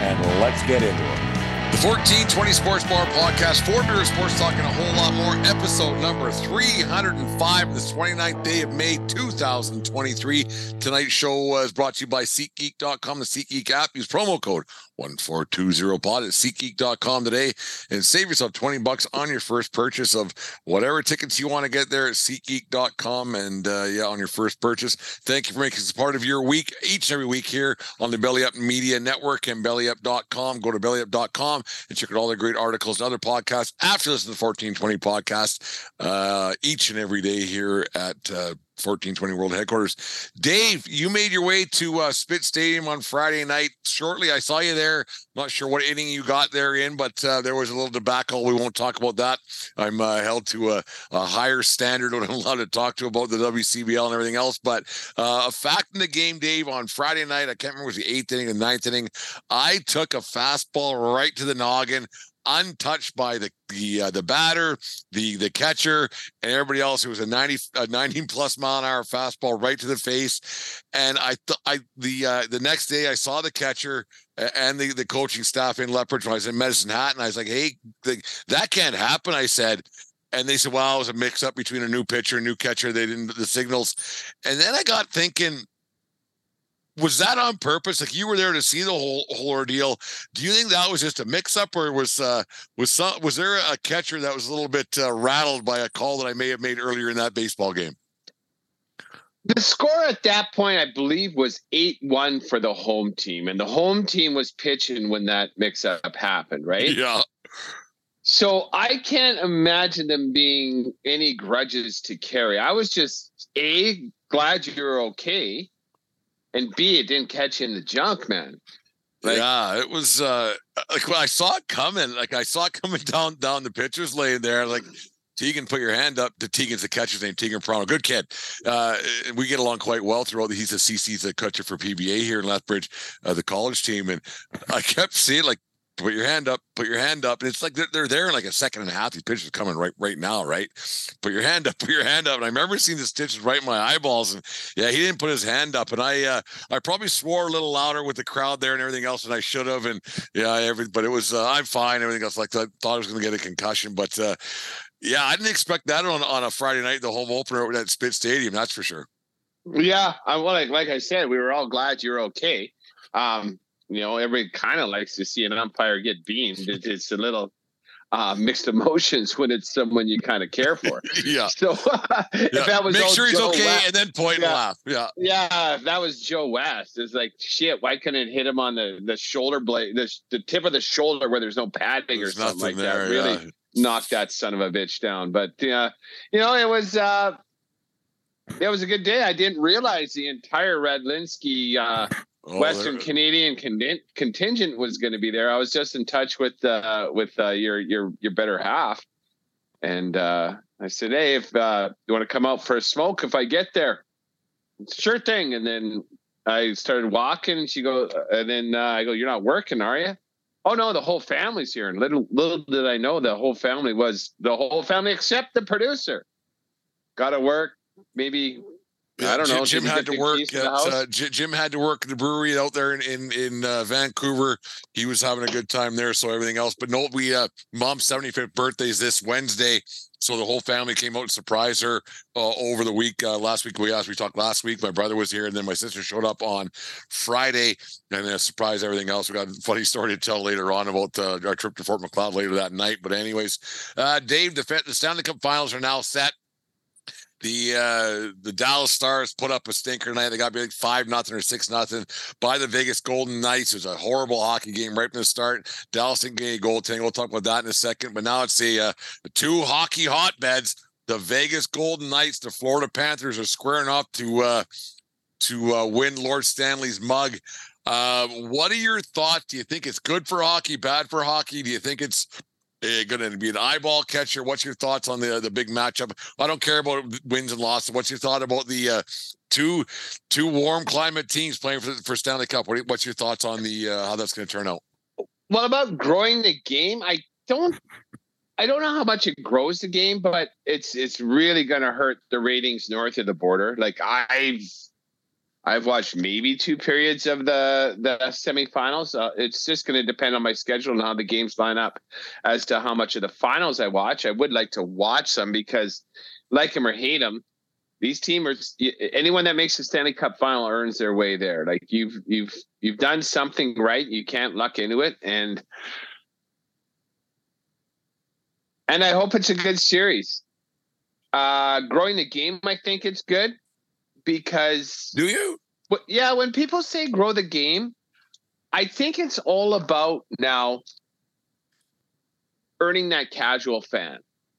and let's get into it. The 1420 Sports Bar Podcast, four beer sports talk and a whole lot more. Episode number 305, this 29th day of May 2023. Tonight's show is brought to you by SeatGeek.com, the SeatGeek app. Use promo code 1420pod at SeatGeek.com today and save yourself 20 bucks on your first purchase of whatever tickets you want to get there at SeatGeek.com. And uh, yeah, on your first purchase. Thank you for making this part of your week each and every week here on the Belly Up Media Network and BellyUp.com. Go to BellyUp.com and check out all the great articles and other podcasts after this, is the 1420 podcast uh, each and every day here at uh, 1420 World Headquarters. Dave, you made your way to uh, Spitz Stadium on Friday night. Shortly, I saw you there. Not sure what inning you got there in, but uh, there was a little debacle. We won't talk about that. I'm uh, held to a, a, higher standard when I'm allowed to talk to about the WCBL and everything else. But uh, a fact in the game, Dave, on Friday night, I can't remember it was the eighth inning, the ninth inning. I took a fastball right to the noggin untouched by the the uh, the batter, the the catcher, and everybody else. It was a 90 a 19 plus mile an hour fastball right to the face. And I th- I the uh, the next day I saw the catcher and the the coaching staff in Lethbridge when I was in Medicine Hat, and I was like, hey, the, that can't happen. I said. And they said, "Well, it was a mix-up between a new pitcher, and new catcher. They didn't the signals." And then I got thinking, was that on purpose? Like you were there to see the whole whole ordeal. Do you think that was just a mix up, or was uh, was some, was there a catcher that was a little bit uh, rattled by a call that I may have made earlier in that baseball game? The score at that point, I believe, was eight one for the home team, and the home team was pitching when that mix up happened, right? Yeah. So I can't imagine them being any grudges to carry. I was just a glad you're okay and B, it didn't catch you in the junk, man. Like, yeah, it was uh like when I saw it coming, like I saw it coming down down the pitcher's lane there, like Tegan, put your hand up. To Tegan's the catcher's name, Tegan Prono. Good kid. Uh, we get along quite well throughout. He's a CC's the catcher for PBA here in Lethbridge, uh, the college team. And I kept seeing like put your hand up, put your hand up. And it's like they're, they're there in like a second and a half. These pitches coming right right now, right? Put your hand up, put your hand up. And I remember seeing the stitches right in my eyeballs. And yeah, he didn't put his hand up. And I uh, I probably swore a little louder with the crowd there and everything else than I should have. And yeah, every but it was uh, I'm fine. Everything else like I thought I was gonna get a concussion, but uh, yeah, I didn't expect that on, on a Friday night, the home opener at Spitz Stadium, that's for sure. Yeah, I well, like like I said, we were all glad you're okay. Um, you know, everybody kind of likes to see an umpire get beamed. It, it's a little uh, mixed emotions when it's someone you kind of care for. yeah. So if yeah. that was make sure he's Joe okay West, and then point yeah. and laugh. Yeah. Yeah. If that was Joe West, it's like shit. Why couldn't it hit him on the the shoulder blade, the the tip of the shoulder where there's no padding there's or something like there, that? Really yeah. knock that son of a bitch down. But yeah, uh, you know, it was. uh it was a good day. I didn't realize the entire Radlinski uh, Western there- Canadian con- contingent was going to be there. I was just in touch with uh, with uh, your your your better half, and uh, I said, "Hey, if uh, you want to come out for a smoke, if I get there, sure thing." And then I started walking, and she goes, and then uh, I go, "You're not working, are you?" Oh no, the whole family's here. And little little did I know, the whole family was the whole family except the producer. Got to work, maybe I don't Jim- know. Jim Did had to work. At, uh, Jim had to work at the brewery out there in in, in uh, Vancouver. He was having a good time there, so everything else. But no, we uh, mom's seventy fifth birthday is this Wednesday, so the whole family came out and surprised her uh, over the week. Uh, last week we asked, we talked last week. My brother was here, and then my sister showed up on Friday, and then surprised everything else. We got a funny story to tell later on about uh, our trip to Fort Macleod later that night. But anyways, uh, Dave, the, the Stanley Cup Finals are now set the uh the Dallas Stars put up a stinker tonight. They got like five nothing or six nothing by the Vegas Golden Knights. It was a horrible hockey game right from the start. Dallas didn't get any goaltending. We'll talk about that in a second. But now it's a uh, two hockey hotbeds. The Vegas Golden Knights, the Florida Panthers are squaring off to uh to uh, win Lord Stanley's mug. Uh, what are your thoughts? Do you think it's good for hockey, bad for hockey? Do you think it's going to be an eyeball catcher? What's your thoughts on the the big matchup? I don't care about wins and losses. What's your thought about the uh, two two warm climate teams playing for for Stanley Cup? What, what's your thoughts on the uh, how that's going to turn out? What about growing the game? I don't I don't know how much it grows the game, but it's it's really going to hurt the ratings north of the border. Like I've I've watched maybe two periods of the the semifinals. Uh, it's just going to depend on my schedule and how the games line up as to how much of the finals I watch. I would like to watch some because, like them or hate them, these teams anyone that makes the Stanley Cup final earns their way there. Like you've you've you've done something right. You can't luck into it, and and I hope it's a good series. Uh, growing the game, I think it's good because. Do you? But yeah, when people say grow the game, I think it's all about now earning that casual fan,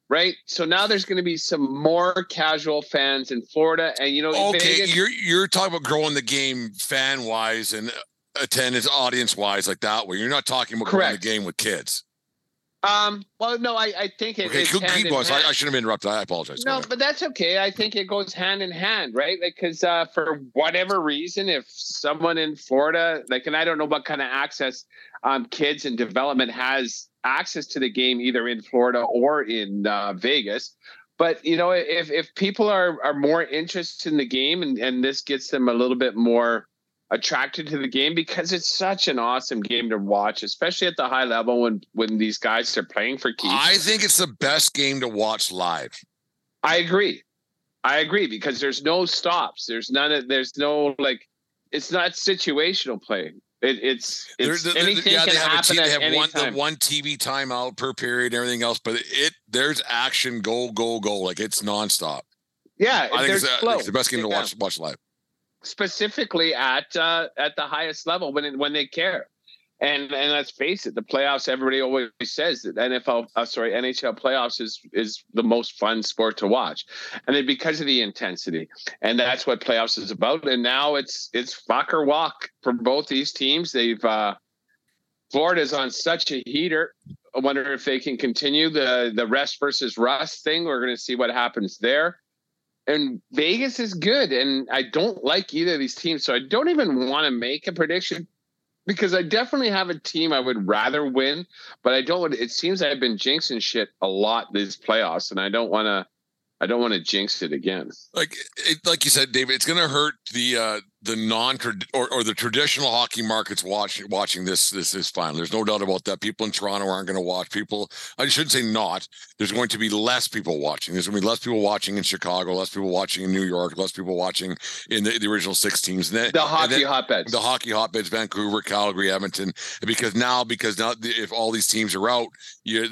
right? So now there's going to be some more casual fans in Florida, and you know, okay, Vegas, you're you're talking about growing the game fan wise and uh, attendance audience wise like that way. You're not talking about correct. growing the game with kids. Um, well, no, I, I think it, okay, it's keep, keep. I, I, should have interrupted. I apologize. No, but that's okay. I think it goes hand in hand, right? Like, because uh, for whatever reason, if someone in Florida, like, and I don't know what kind of access um, kids and development has access to the game, either in Florida or in uh, Vegas. But you know, if if people are are more interested in the game, and and this gets them a little bit more attracted to the game because it's such an awesome game to watch, especially at the high level when when these guys are playing for keeps. I think it's the best game to watch live. I agree. I agree because there's no stops. There's none of there's no like it's not situational play. It, it's it's there, anything yeah, can happen They have one time. the one TV timeout per period, and everything else, but it there's action, goal, goal, goal. like it's nonstop. Yeah, I think it's, it's, the best game to watch watch live specifically at uh, at the highest level when it, when they care. And and let's face it, the playoffs. Everybody always says that NFL, uh, sorry, NHL playoffs is is the most fun sport to watch, and then because of the intensity, and that's what playoffs is about. And now it's it's fuck or walk for both these teams. They've uh, Florida's on such a heater. I wonder if they can continue the the rest versus rust thing. We're going to see what happens there and Vegas is good, and I don't like either of these teams, so I don't even want to make a prediction because I definitely have a team I would rather win, but I don't. Wanna it seems I've been jinxing shit a lot these playoffs, and I don't want to. I don't want to jinx it again. Like, it, like you said, David, it's going to hurt the uh, the non or, or the traditional hockey markets watching watching this this this final. There's no doubt about that. People in Toronto aren't going to watch. People, I shouldn't say not. There's going to be less people watching. There's going to be less people watching in Chicago, less people watching in New York, less people watching in the, the original six teams. And then, the hockey then, hotbeds, the hockey hotbeds, Vancouver, Calgary, Edmonton. Because now, because now, if all these teams are out, you,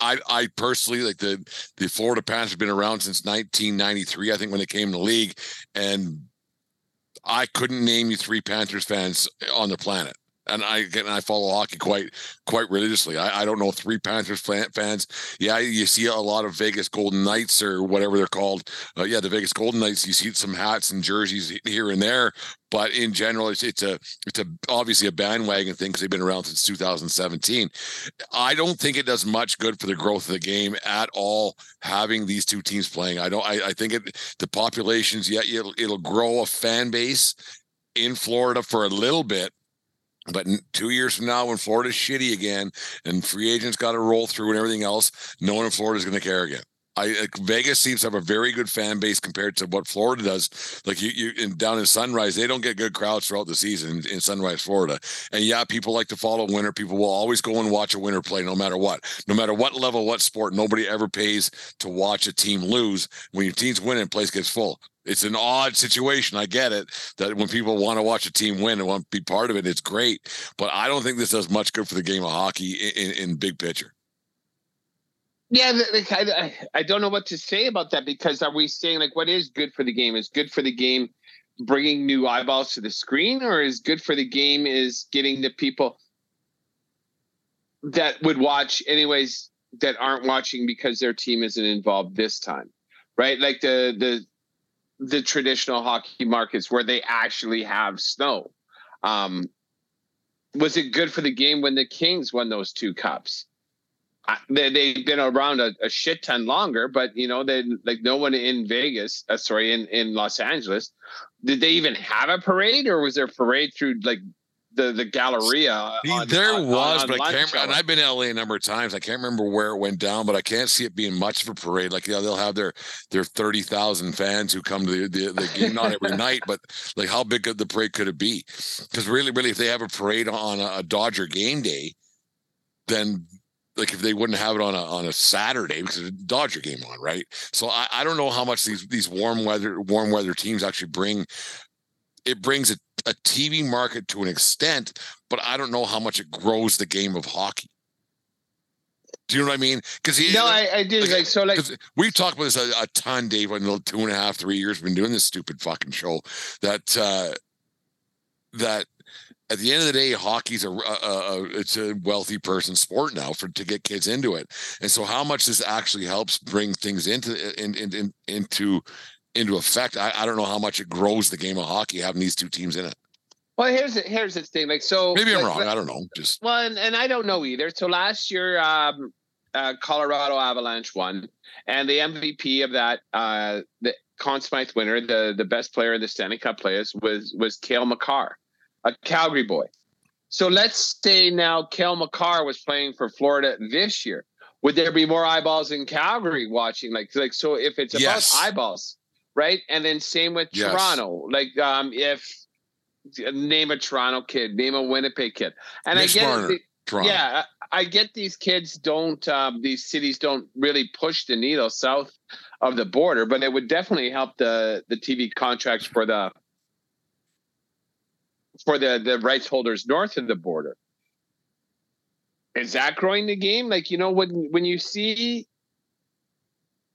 I, I personally like the the Florida Panthers have been around since 1993. I think when they came in the league, and I couldn't name you three Panthers fans on the planet. And I and I follow hockey quite quite religiously. I, I don't know three Panthers fans. Yeah, you see a lot of Vegas Golden Knights or whatever they're called. Uh, yeah, the Vegas Golden Knights. You see some hats and jerseys here and there, but in general, it's it's a it's a obviously a bandwagon thing because they've been around since 2017. I don't think it does much good for the growth of the game at all having these two teams playing. I don't. I, I think it the populations. Yeah, it'll it'll grow a fan base in Florida for a little bit but two years from now, when Florida's shitty again and free agents got to roll through and everything else, no one in Florida is going to care again. I Vegas seems to have a very good fan base compared to what Florida does. Like you, you in, down in Sunrise, they don't get good crowds throughout the season in, in, Sunrise, Florida. And yeah, people like to follow winter. People will always go and watch a winter play, no matter what, no matter what level, what sport. Nobody ever pays to watch a team lose. When your team's winning, place gets full. It's an odd situation. I get it that when people want to watch a team win and want to be part of it, it's great. But I don't think this does much good for the game of hockey in, in, in big picture. Yeah, I, I don't know what to say about that because are we saying like what is good for the game? Is good for the game bringing new eyeballs to the screen, or is good for the game is getting the people that would watch anyways that aren't watching because their team isn't involved this time, right? Like the the the traditional hockey markets where they actually have snow. Um, was it good for the game when the Kings won those two cups? they, they've been around a, a, shit ton longer, but you know, they like no one in Vegas, uh, sorry, in, in Los Angeles, did they even have a parade or was there a parade through like the the Galleria. On, there on, was, on, but I can't. And I've been to LA a number of times. I can't remember where it went down, but I can't see it being much of a parade. Like, yeah, they'll have their their thirty thousand fans who come to the, the, the game not every night, but like, how big of the parade could it be? Because really, really, if they have a parade on a, a Dodger game day, then like if they wouldn't have it on a on a Saturday because a Dodger game on, right? So I, I don't know how much these these warm weather warm weather teams actually bring. It brings a a TV market to an extent, but I don't know how much it grows the game of hockey. Do you know what I mean? Because no, I, I do. Like, like so, like we've talked about this a, a, ton, Dave. In the two and a half, three years, we've been doing this stupid fucking show. That uh that at the end of the day, hockey's a, a, a, it's a wealthy person sport now for to get kids into it. And so, how much this actually helps bring things into in, in, in, into into effect, I, I don't know how much it grows the game of hockey having these two teams in it. Well, here's here's the thing. Like, so maybe I'm like, wrong. I don't know. Just well, and, and I don't know either. So last year, um, uh, Colorado Avalanche won, and the MVP of that, uh, the Conn Smythe winner, the the best player in the Stanley Cup players was was Cale Makar, a Calgary boy. So let's say now Cale Makar was playing for Florida this year. Would there be more eyeballs in Calgary watching? Like, like so if it's about yes. eyeballs, right? And then same with yes. Toronto. Like um, if name a Toronto kid, name a Winnipeg kid, and Mitch I get Marner, it, yeah, I get these kids don't um, these cities don't really push the needle south of the border, but it would definitely help the the TV contracts for the for the the rights holders north of the border. Is that growing the game? Like you know when when you see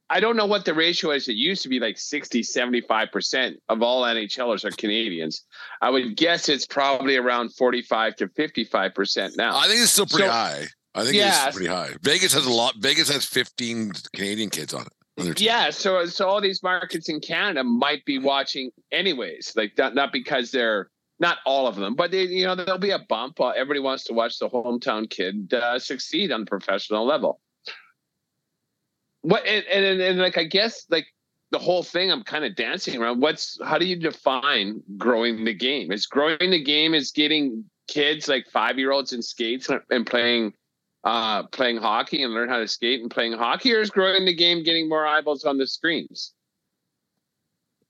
I don't know what the ratio is. It used to be like 60, 75% of all NHLers are Canadians. I would guess it's probably around 45 to 55% now. I think it's still pretty so, high. I think yeah. it's pretty high. Vegas has a lot. Vegas has 15 Canadian kids on it. Yeah, so so all these markets in Canada might be watching anyways. Like not not because they're not all of them, but they, you know there'll be a bump. Uh, everybody wants to watch the hometown kid uh, succeed on the professional level what and, and, and like I guess like the whole thing I'm kind of dancing around. What's how do you define growing the game? Is growing the game is getting kids like five year olds in skates and playing uh playing hockey and learn how to skate and playing hockey, or is growing the game getting more eyeballs on the screens?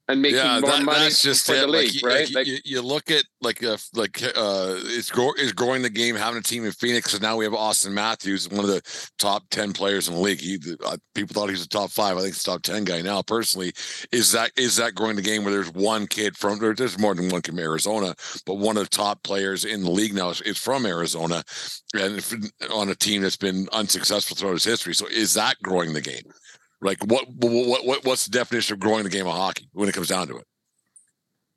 And making yeah, more that, money that's just for it. the league, like, right? Like, like, you, you, look at like uh, like uh, it's go, is growing the game, having a team in Phoenix, and now we have Auston Matthews, one of the top ten players in the league. He, uh, people thought he was a top five. I think he's top ten guy now. Personally, is that is that growing the game where there's one kid from there's more than one kid from Arizona, but one of the top players in the league now is, is from Arizona, and if, on a team that's been unsuccessful throughout its history. So is that growing the game? Like what what what what's the definition of growing the game of hockey when it comes down to it?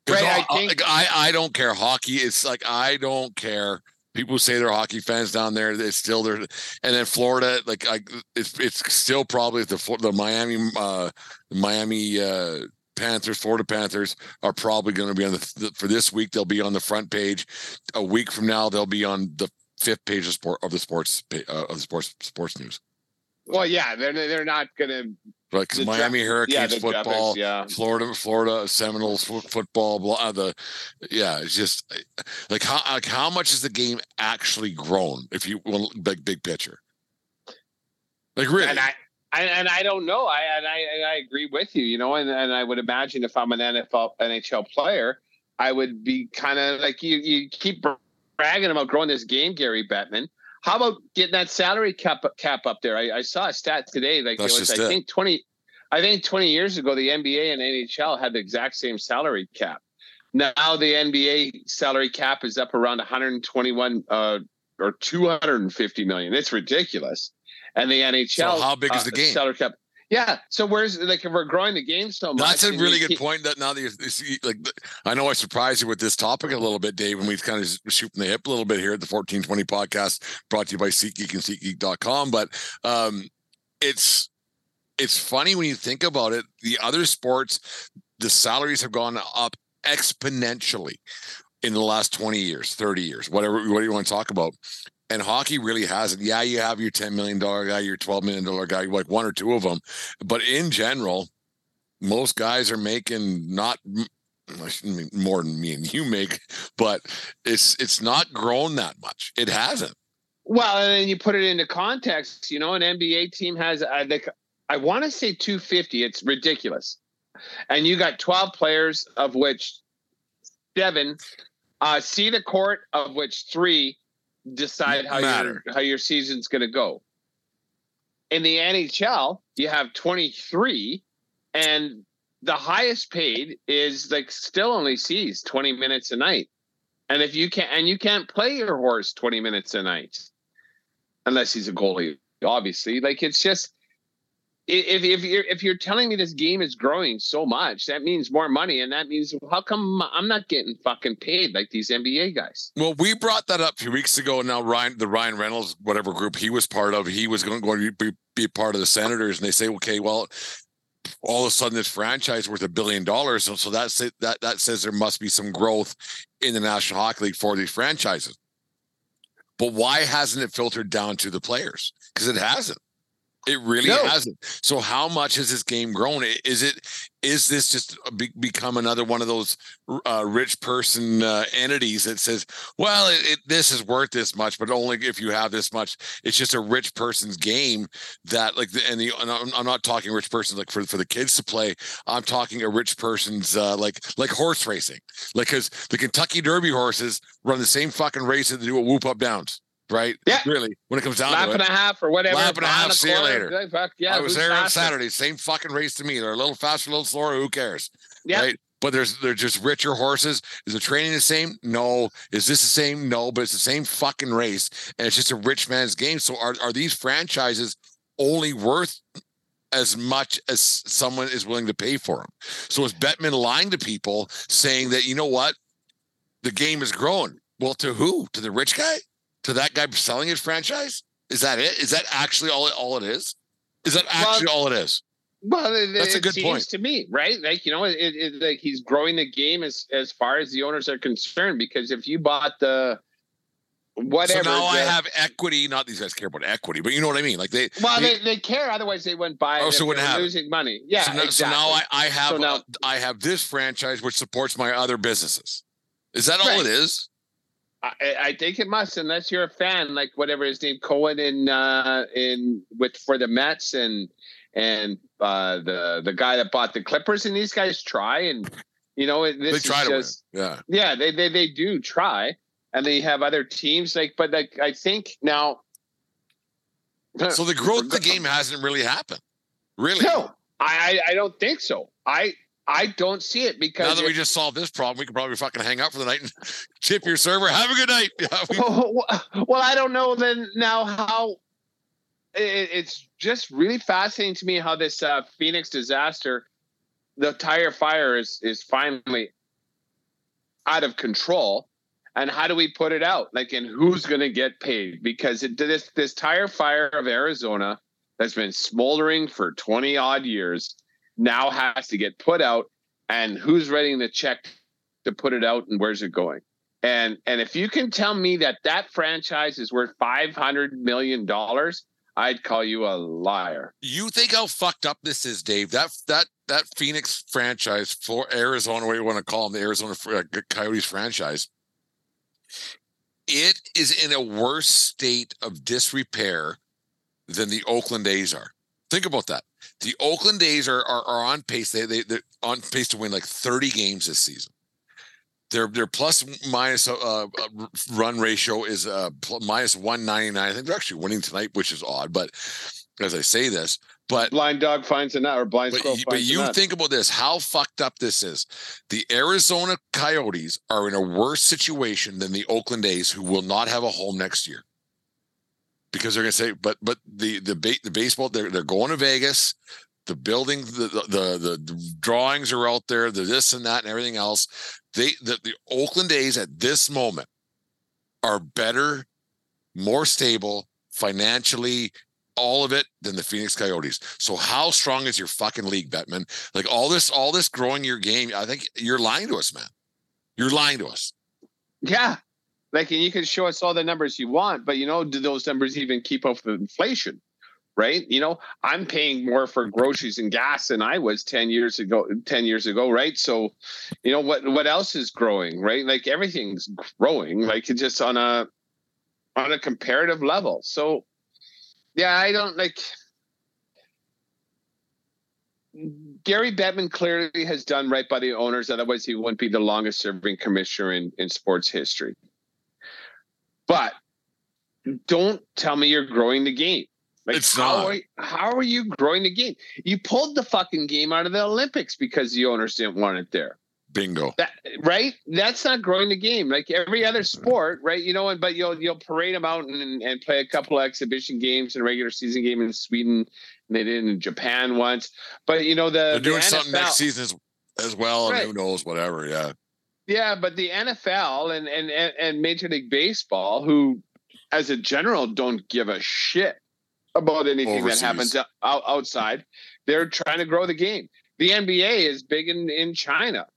Right, I, I, think- I, I don't care. Hockey It's like I don't care. People say they're hockey fans down there. It's still there, and then Florida, like I, it's it's still probably the the Miami uh, Miami uh, Panthers, Florida Panthers are probably going to be on the for this week. They'll be on the front page. A week from now, they'll be on the fifth page of sport of the sports uh, of the sports sports news. Well, yeah, they're they're not gonna like Miami Hurricanes yeah, football, yeah. Florida, Florida Seminoles football, blah, uh, the yeah, it's just like how like how much has the game actually grown? If you want big big picture, like really, and I, I and I don't know, I and I and I agree with you, you know, and and I would imagine if I'm an NFL NHL player, I would be kind of like you you keep bragging about growing this game, Gary Bettman how about getting that salary cap cap up there? I, I saw a stat today. Like That's it was, I it. think twenty, I think twenty years ago, the NBA and NHL had the exact same salary cap. Now the NBA salary cap is up around 121 uh, or 250 million. It's ridiculous. And the NHL, so how big is uh, the game? Salary cap yeah. So where's like if we're growing the game so much? That's a really good keep... point. That now that you like I know I surprised you with this topic a little bit, Dave, and we've kind of shoot from the hip a little bit here at the 1420 podcast brought to you by SeatGeek and SeatGeek.com. But um, it's it's funny when you think about it. The other sports, the salaries have gone up exponentially in the last 20 years, 30 years, whatever what do you want to talk about. And hockey really hasn't. Yeah, you have your $10 million guy, your $12 million guy, like one or two of them. But in general, most guys are making not more than me and you make, but it's it's not grown that much. It hasn't. Well, and then you put it into context. You know, an NBA team has uh, like I want to say 250. It's ridiculous, and you got 12 players, of which seven uh, see the court, of which three decide how your how your season's going to go. In the NHL, you have 23, and the highest paid is like still only sees 20 minutes a night. And if you can't and you can't play your horse 20 minutes a night unless he's a goalie, obviously. Like it's just if if you're if you're telling me this game is growing so much, that means more money, and that means how come I'm not getting fucking paid like these NBA guys? Well, we brought that up a few weeks ago, and now Ryan, the Ryan Reynolds, whatever group he was part of, he was going going to be, be part of the Senators, and they say, okay, well, all of a sudden this franchise worth a billion dollars. So, so that's it, that that says there must be some growth in the National Hockey League for these franchises. But why hasn't it filtered down to the players? Because it hasn't. It really no. hasn't. So how much has this game grown? Is it is this just become another one of those uh, rich person uh, entities that says, well, it, it, this is worth this much, but only if you have this much. It's just a rich person's game that like, and the and I'm not talking rich person like for for the kids to play. I'm talking a rich person's uh, like like horse racing, like because the Kentucky Derby horses run the same fucking race that they do at Whoop Up Downs right? Yeah. Really, when it comes down lap to and a half or whatever. Lap and a half. See you later. Fuck, yeah, I was there faster? on Saturday. Same fucking race to me. They're a little faster, a little slower. Who cares? Yeah. Right. But there's they're just richer horses. Is the training the same? No. Is this the same? No. But it's the same fucking race, and it's just a rich man's game. So are are these franchises only worth as much as someone is willing to pay for them? So is Bettman lying to people, saying that you know what, the game is growing? Well, to who? To the rich guy? To that guy selling his franchise? Is that it? Is that actually all it, all it is? Is that actually well, all it is? Well, it, that's it a good seems point to me, right? Like you know, it, it, like he's growing the game as as far as the owners are concerned. Because if you bought the whatever, so now the, I have equity. Not these guys care about equity, but you know what I mean. Like they, well, they, they, they care. Otherwise, they wouldn't buy. Oh, so wouldn't have losing money. Yeah. So now, exactly. so now I, I have so now, I have this franchise which supports my other businesses. Is that all right. it is? I, I, think it must, unless you're a fan, like whatever his name, Cohen in uh, in with for the Mets and and uh, the the guy that bought the Clippers, and these guys try, and you know this they try to just win. yeah yeah they they they do try, and they have other teams like, but like I think now. So the growth of the game hasn't really happened, really. No, I I don't think so. I I don't see it because now that we just solved this problem, we can probably fucking hang out for the night and tip your server. Have a good night. well, well, I don't know then now how it, it's just really fascinating to me how this uh, Phoenix disaster, the tire fire is is finally out of control. And how do we put it out? Like, and who's going to get paid? Because it, this this tire fire of Arizona that's been smoldering for twenty odd years now has to get put out and who's writing the check to put it out and where's it going? And and if you can tell me that that franchise is worth 500 million dollars i'd call you a liar. You think how fucked up this is dave? That that that phoenix franchise for arizona what you want to call them the arizona uh, coyotes franchise it is in a worse state of disrepair than the oakland a's are. Think about that the Oakland A's are, are, are on pace. They, they, they're on pace to win like 30 games this season. Their, their plus minus uh, uh, run ratio is uh, minus 199. I think they're actually winning tonight, which is odd. But as I say this, but blind dog finds a nut or blind but, but you think about this how fucked up this is the arizona coyotes are in a worse situation than the oakland a's who will not have a home next year because they're going to say, but but the the ba- the baseball they're they're going to Vegas. The building, the, the the the drawings are out there, the this and that and everything else. They the, the Oakland A's at this moment are better, more stable financially, all of it than the Phoenix Coyotes. So how strong is your fucking league, Bettman? Like all this, all this growing your game. I think you're lying to us, man. You're lying to us. Yeah. Like, and you can show us all the numbers you want, but you know, do those numbers even keep up with inflation? Right. You know, I'm paying more for groceries and gas than I was 10 years ago, 10 years ago. Right. So, you know, what, what else is growing? Right. Like everything's growing, like it's just on a, on a comparative level. So, yeah, I don't like, Gary Bettman clearly has done right by the owners. Otherwise, he wouldn't be the longest serving commissioner in, in sports history. But don't tell me you're growing the game. Like, It's how not. Are, how are you growing the game? You pulled the fucking game out of the Olympics because the owners didn't want it there. Bingo. That right? That's not growing the game. Like every other sport, right? You know, and but you'll you'll parade them out and, and play a couple of exhibition games and a regular season game in Sweden. And they did in Japan once. But you know the They're the doing something next season as, as well. And who knows, whatever. Yeah. Yeah, but the NFL and, and and and Major League Baseball, who as a general don't give a shit about anything Overseas. that happens out, out- outside, they're trying to grow the game. The NBA is big in, in China,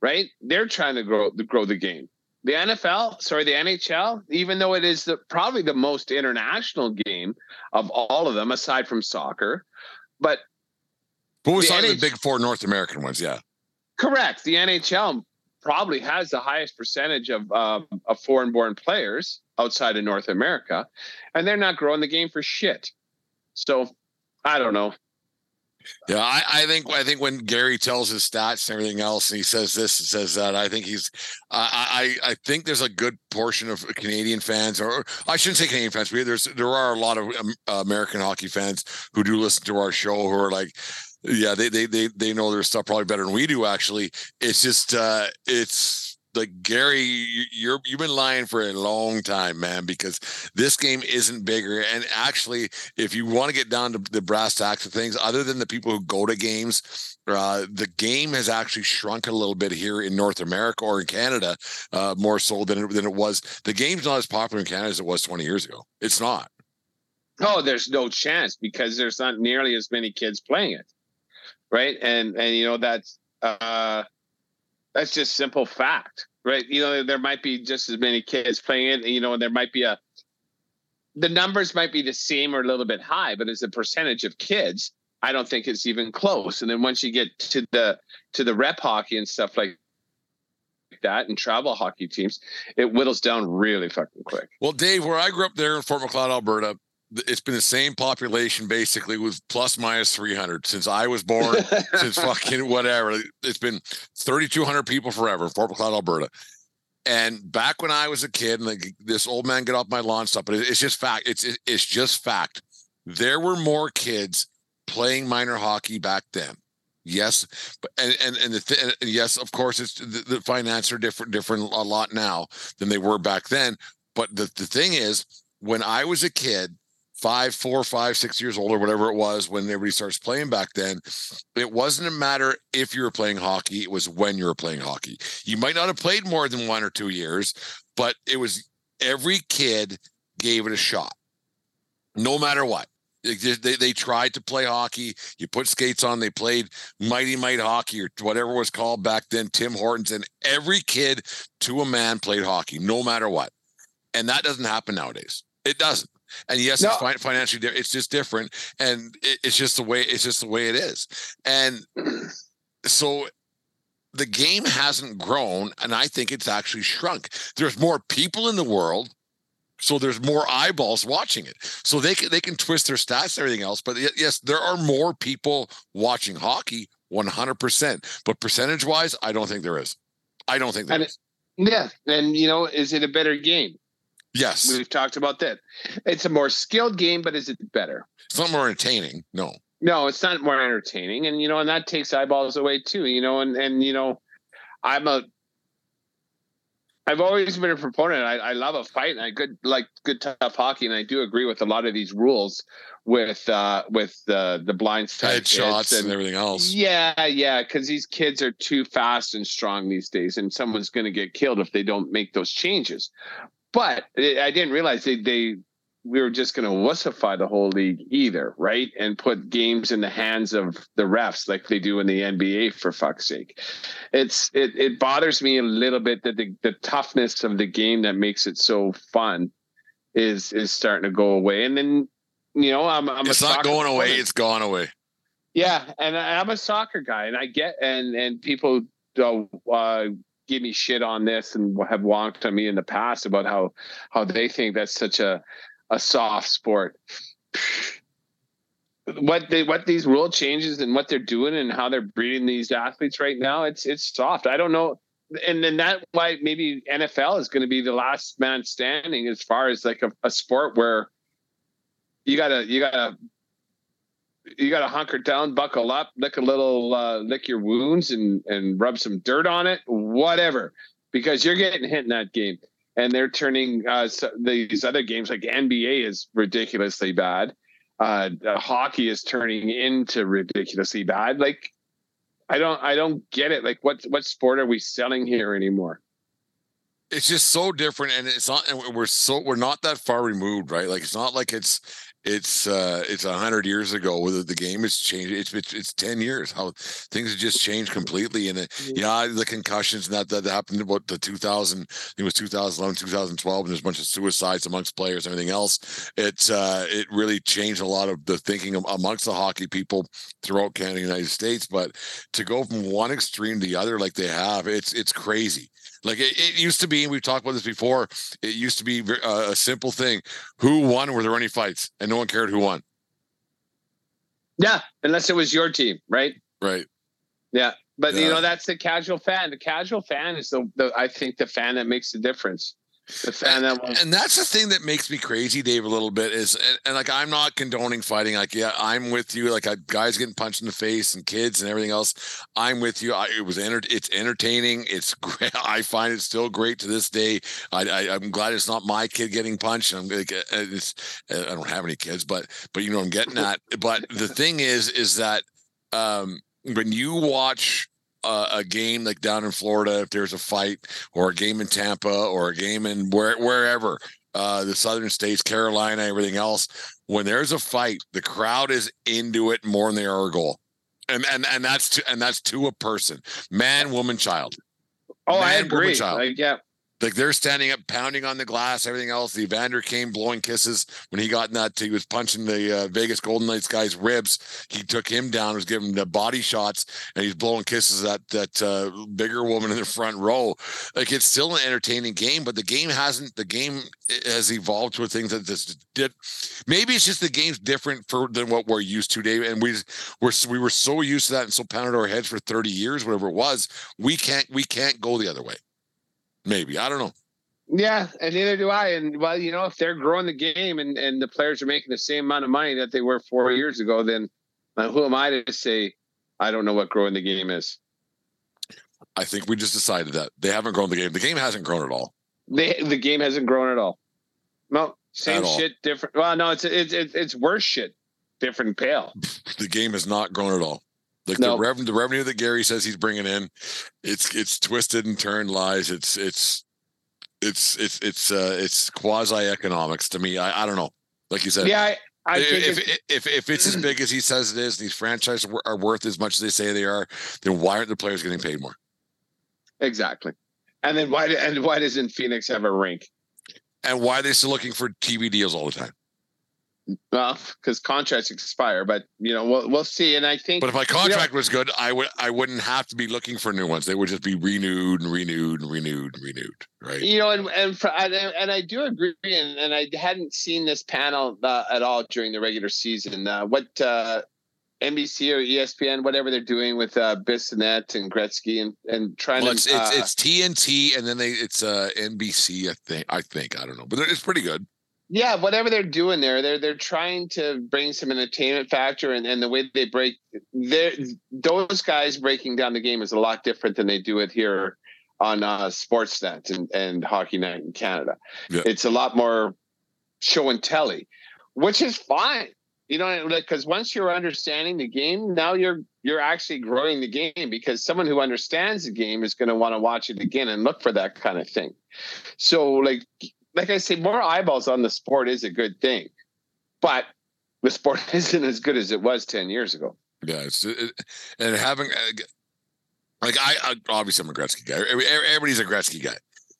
right? They're trying to grow to grow the game. The NFL, sorry, the NHL, even though it is the probably the most international game of all of them, aside from soccer, but But we're The talking the big four North American ones. Yeah. Correct. The NHL probably has the highest percentage of um, of foreign-born players outside of North America, and they're not growing the game for shit. So, I don't know. Yeah, I, I think I think when Gary tells his stats and everything else, and he says this and says that, I think he's I I, I think there's a good portion of Canadian fans, or I shouldn't say Canadian fans, but there's there are a lot of um, American hockey fans who do listen to our show who are like, yeah, they they they they know their stuff probably better than we do. Actually, it's just uh it's like Gary, you- you're you've been lying for a long time, man, because this game isn't bigger. And actually, if you want to get down to the brass tacks of things, other than the people who go to games, uh, the game has actually shrunk a little bit here in North America or in Canada, uh, more so than it, than it was. The game's not as popular in Canada as it was 20 years ago. It's not. Oh, there's no chance because there's not nearly as many kids playing it, right? And and you know that's uh, that's just simple fact, right? You know there might be just as many kids playing it. You know, and there might be a the numbers might be the same or a little bit high, but as a percentage of kids, I don't think it's even close. And then once you get to the to the rep hockey and stuff like that and travel hockey teams, it whittles down really fucking quick. Well, Dave, where I grew up there in Fort Macleod, Alberta, it's been the same population basically with plus minus 300 since I was born, since fucking whatever. It's been 3,200 people forever in Fort Macleod, Alberta. And back when I was a kid, and like this old man get off my lawn stuff, but it's just fact. It's it's just fact. There were more kids playing minor hockey back then. Yes, but and and and the th- and yes, of course, it's the, the finance are different, different a lot now than they were back then. But the the thing is, when I was a kid, five, four, five, six years old, or whatever it was, when everybody starts playing back then, it wasn't a matter if you were playing hockey; it was when you were playing hockey. You might not have played more than one or two years, but it was every kid gave it a shot, no matter what. They, they, tried to play hockey. You put skates on. They played Mighty Might hockey or whatever it was called back then. Tim Hortons and every kid to a man played hockey, no matter what. And that doesn't happen nowadays. It doesn't. And yes, No. it's fi- financially it's just different, and it, it's just the way it's just the way it is. And so the game hasn't grown, and I think it's actually shrunk. There's more people in the world, so there's more eyeballs watching it. So they can they can twist their stats and everything else, but yes, there are more people watching hockey, 100. percent But percentage wise, I don't think there is. I don't think there And is. Yeah, and you know, is it a better game? Yes, We've talked about that. It's a more skilled game, but is it better? it's not more entertaining. No, No, it's not more entertaining, and you know, and that takes eyeballs away too. You know, and and you know, I'm a. I've always been a proponent. I, I love a fight, and I good like good tough hockey, and I do agree with a lot of these rules with uh with the the blind side shots hits and everything else. Yeah, yeah, because these kids are too fast and strong these days, and someone's going to get killed if they don't make those changes. But I didn't realize they they we were just going to wussify the whole league either, right? And put games in the hands of the refs like they do in the NBA for fuck's sake. It's it it bothers me a little bit that the, the toughness of the game that makes it so fun is is starting to go away. And then you know, I'm I'm it's not going away, player. it's gone away. Yeah, and I'm a soccer guy and I get and and people uh, give me shit on this and have wonked on me in the past about how how they think that's such a a soft sport. What they what these rule changes and what they're doing and how they're breeding these athletes right now, it's it's soft. I don't know. And then that why maybe NFL is going to be the last man standing as far as like a, a sport where you gotta you gotta you got to hunker down, buckle up, lick a little, uh, lick your wounds, and and rub some dirt on it, whatever, because you're getting hit in that game, and they're turning uh, so these other games like NBA is ridiculously bad. Uh, hockey is turning into ridiculously bad. Like, I don't, I don't get it. Like, what what sport are we selling here anymore? It's just so different, and it's not. And we're so we're not that far removed, right? Like, it's not like it's it's uh it's a hundred years ago whether the game has changed it's, it's it's 10 years how things have just changed completely and it, yeah. the concussions and that that happened about the 2000 it was 2011 2012 and there's a bunch of suicides amongst players and everything else. It's uh it really changed a lot of the thinking amongst the hockey people throughout canada and united states but to go from one extreme to the other like they have it's it's crazy like it, it, used to be, and we've talked about this before. It used to be uh, a simple thing: who won? Were there any fights? And no one cared who won. Yeah, unless it was your team, right? Right. Yeah, but yeah. you know that's the casual fan. The casual fan is the, the I think the fan that makes the difference fan that and that's the thing that makes me crazy dave a little bit is and, and, like i'm not condoning fighting. Like yeah i'm with you. Like guys getting punched in the face and kids and everything else i'm with you. I, it was enter- it's entertaining. It's great. I find it still great to this day. I, am glad it's not my kid getting punched. I'm like uh, it's i don't have any kids but but you know i'm getting at. But the thing is is that um when you watch a game like down in Florida, if there's a fight, or a game in Tampa, or a game in where, wherever, uh, the southern states, Carolina, everything else, when there's a fight, the crowd is into it more than they are a goal, and and and that's to, and that's to a person, man, woman, child. Oh, man, I agree. Woman, child. Like, yeah, like they're standing up, pounding on the glass, everything else. The Evander Kane blowing kisses when he got in that. He was punching the uh, Vegas Golden Knights guy's ribs. He took him down, was giving the body shots, and he's blowing kisses at that uh, bigger woman in the front row. Like it's still an entertaining game, but the game hasn't. The game has evolved to a thing that this did. Maybe it's just the game's different for than what we're used to, Dave. And we were we were so used to that and so pounded our heads for thirty years, whatever it was. We can't we can't go the other way. Maybe I don't know. Yeah, and neither do I. And well, you know, if they're growing the game and and the players are making the same amount of money that they were four years ago, then uh, who am I to say I don't know what growing the game is? I think we just decided that they haven't grown the game. The game hasn't grown at all. They, the game hasn't grown at all. No, same shit, different. Well, no, it's it's it's, it's worse shit, different pale. the game has not grown at all. Like the revenue, the revenue that Gary says he's bringing in, it's it's twisted and turned lies. It's it's it's it's it's uh it's quasi economics to me. I I don't know. Like you said, yeah. I, I if, if, if if it's as big as he says it is, these franchises are worth as much as they say they are, then why aren't the players getting paid more? Exactly. And then why and why doesn't Phoenix have a rink? And why are they still looking for TV deals all the time? Well, because contracts expire, but you know we'll we'll see. And I think, but if my contract you know, was good, I would I wouldn't have to be looking for new ones. They would just be renewed and renewed and renewed and renewed, right? You know, and and for, and, and I do agree. And, and I hadn't seen this panel uh, at all during the regular season. Uh, what uh, NBC or ESPN, whatever they're doing with uh, Bissonnette and Gretzky, and and trying well, to. It's, uh, it's, it's TNT, and then they it's uh, NBC. I think I think I don't know, but it's pretty good yeah whatever they're doing there they're they're trying to bring some entertainment factor and, and the way they break those guys breaking down the game is a lot different than they do it here on uh, sportsnet and, and hockey night in canada yeah. it's a lot more show and telly which is fine you know because once you're understanding the game now you're you're actually growing the game because someone who understands the game is going to want to watch it again and look for that kind of thing so like like I say, more eyeballs on the sport is a good thing, but the sport isn't as good as it was ten years ago. Yeah, it's it, and having uh, like I, I obviously I'm a Gretzky guy. Everybody's a Gretzky guy,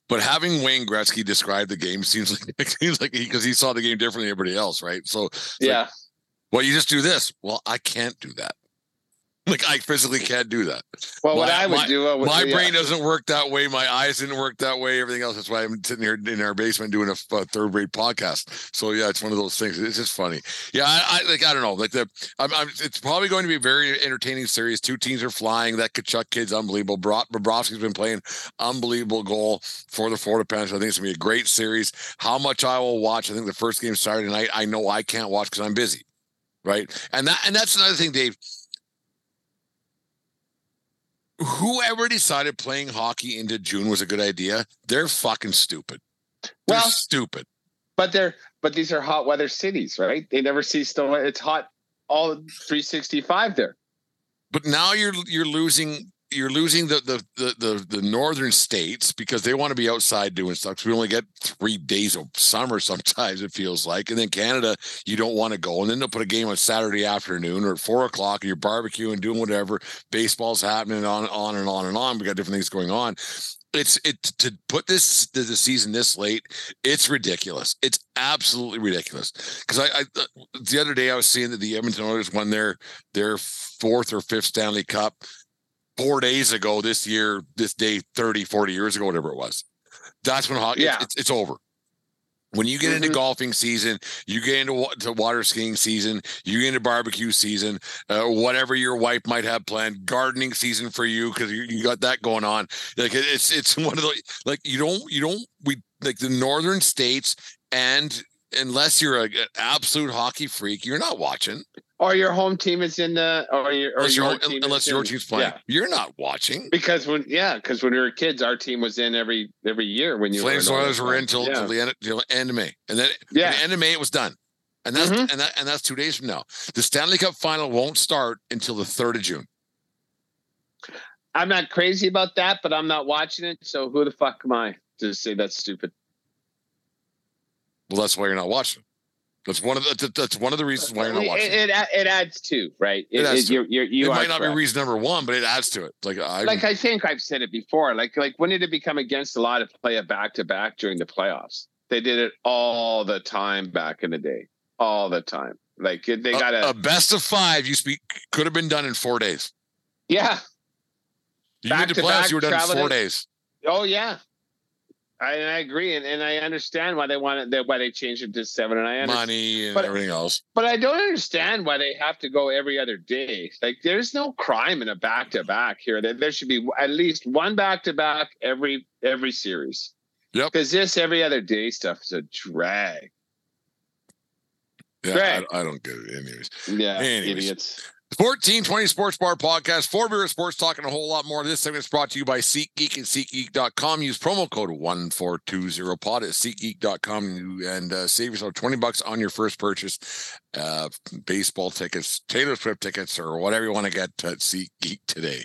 but having Wayne Gretzky describe the game seems like it seems like because he, he, saw the game differently than everybody else, right? So yeah. Like, well, you just do this. Well, I can't do that. Like I physically can't do that. Well, my, what I would my, do, would, my yeah. brain doesn't work that way. My eyes didn't work that way. Everything else. That's why I'm sitting here in our basement doing a, a third rate podcast. So yeah, it's one of those things. It's just funny. Yeah, I, I like. I don't know. Like the, I'm, I'm, it's probably going to be a very entertaining series. Two teams are flying. That Tkachuk kid's unbelievable. Bobrovsky's been playing unbelievable goal for the Florida Panthers. I think it's gonna be a great series. How much I will watch. I think the first game Saturday night. I know I can't watch because I'm busy. Right, and that and that's another thing, Dave whoever decided playing hockey into June was a good idea, they're fucking stupid. They're well, stupid. But they're but these are hot weather cities, right? They never see snow. It's hot all 365 there. But now you're you're losing you're losing the, the the the the, northern states because they want to be outside doing stuff. Because we only get three days of summer sometimes it feels like, and then Canada you don't want to go, and then they'll put a game on Saturday afternoon or four o'clock, and you're barbecuing, doing whatever. Baseball's happening on on and on and on. We got different things going on. It's it to put this the, the season this late. It's ridiculous. It's absolutely ridiculous. Because I, I the other day I was seeing that the Edmonton Oilers won their their fourth or fifth Stanley Cup four days ago this year, this day 30, 40 years ago, whatever it was. That's when hockey, yeah. it's, it's over. When you get mm-hmm. into golfing season, you get into to water skiing season, you get into barbecue season, uh, whatever your wife might have planned, gardening season for you because you, you, got that going on. Like it's it's one of the like you don't you don't we like the northern states and unless you're a, an absolute hockey freak, you're not watching or your home team is in the or your or unless, your, your team unless your in, team's playing. Yeah. You're not watching because when yeah because when we were kids, our team was in every every year when you Flames were Oilers were in until yeah. the end, till end of May, and then yeah, the end of May it was done, and that's mm-hmm. and that and that's two days from now. The Stanley Cup final won't start until the third of June. I'm not crazy about that, but I'm not watching it. So who the fuck am I to say that's stupid? Well, that's why you're not watching. That's one of the that's one of the reasons why you're not watching. It, it, it adds to right. It, it, adds to you're, you're, you it might not correct. be reason number one, but it adds to it. Like I like I think I've said it before. Like like when did it become against a lot to play a back to back during the playoffs? They did it all the time back in the day, all the time. Like they got a, a best of five. You speak could have been done in four days. Yeah, you back did the playoffs. Back, you were done in four days. Oh yeah, I, I agree, and, and I understand why they wanted that why they changed it to seven, and I understand money and but, everything else. But I don't understand why they have to go every other day. Like, there's no crime in a back to back here. There, there should be at least one back to back every every series. Yep. Because this every other day stuff is a drag. Yeah, I, I, don't get it. Anyways. Yeah, anyways. idiots. 1420 Sports Bar Podcast, four beer sports talking a whole lot more. This segment is brought to you by SeatGeek and SeatGeek.com. Use promo code 1420pod at SeatGeek.com and uh, save yourself 20 bucks on your first purchase. Uh, baseball tickets, Taylor Swift tickets, or whatever you want to get at SeatGeek today.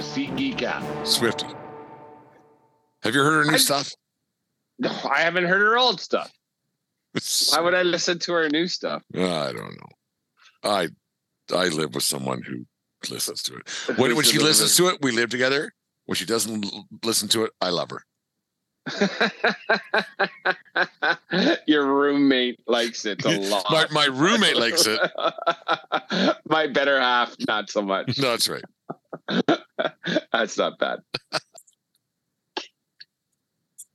SeatGeek app. Swifty. Have you heard her new I, stuff? No, I haven't heard her old stuff. Why would I listen to her new stuff? I don't know. I I live with someone who listens to it. When, when she listens to it, we live together. When she doesn't listen to it, I love her. Your roommate likes it a lot. my, my roommate likes it. my better half, not so much. No, that's right. That's not bad.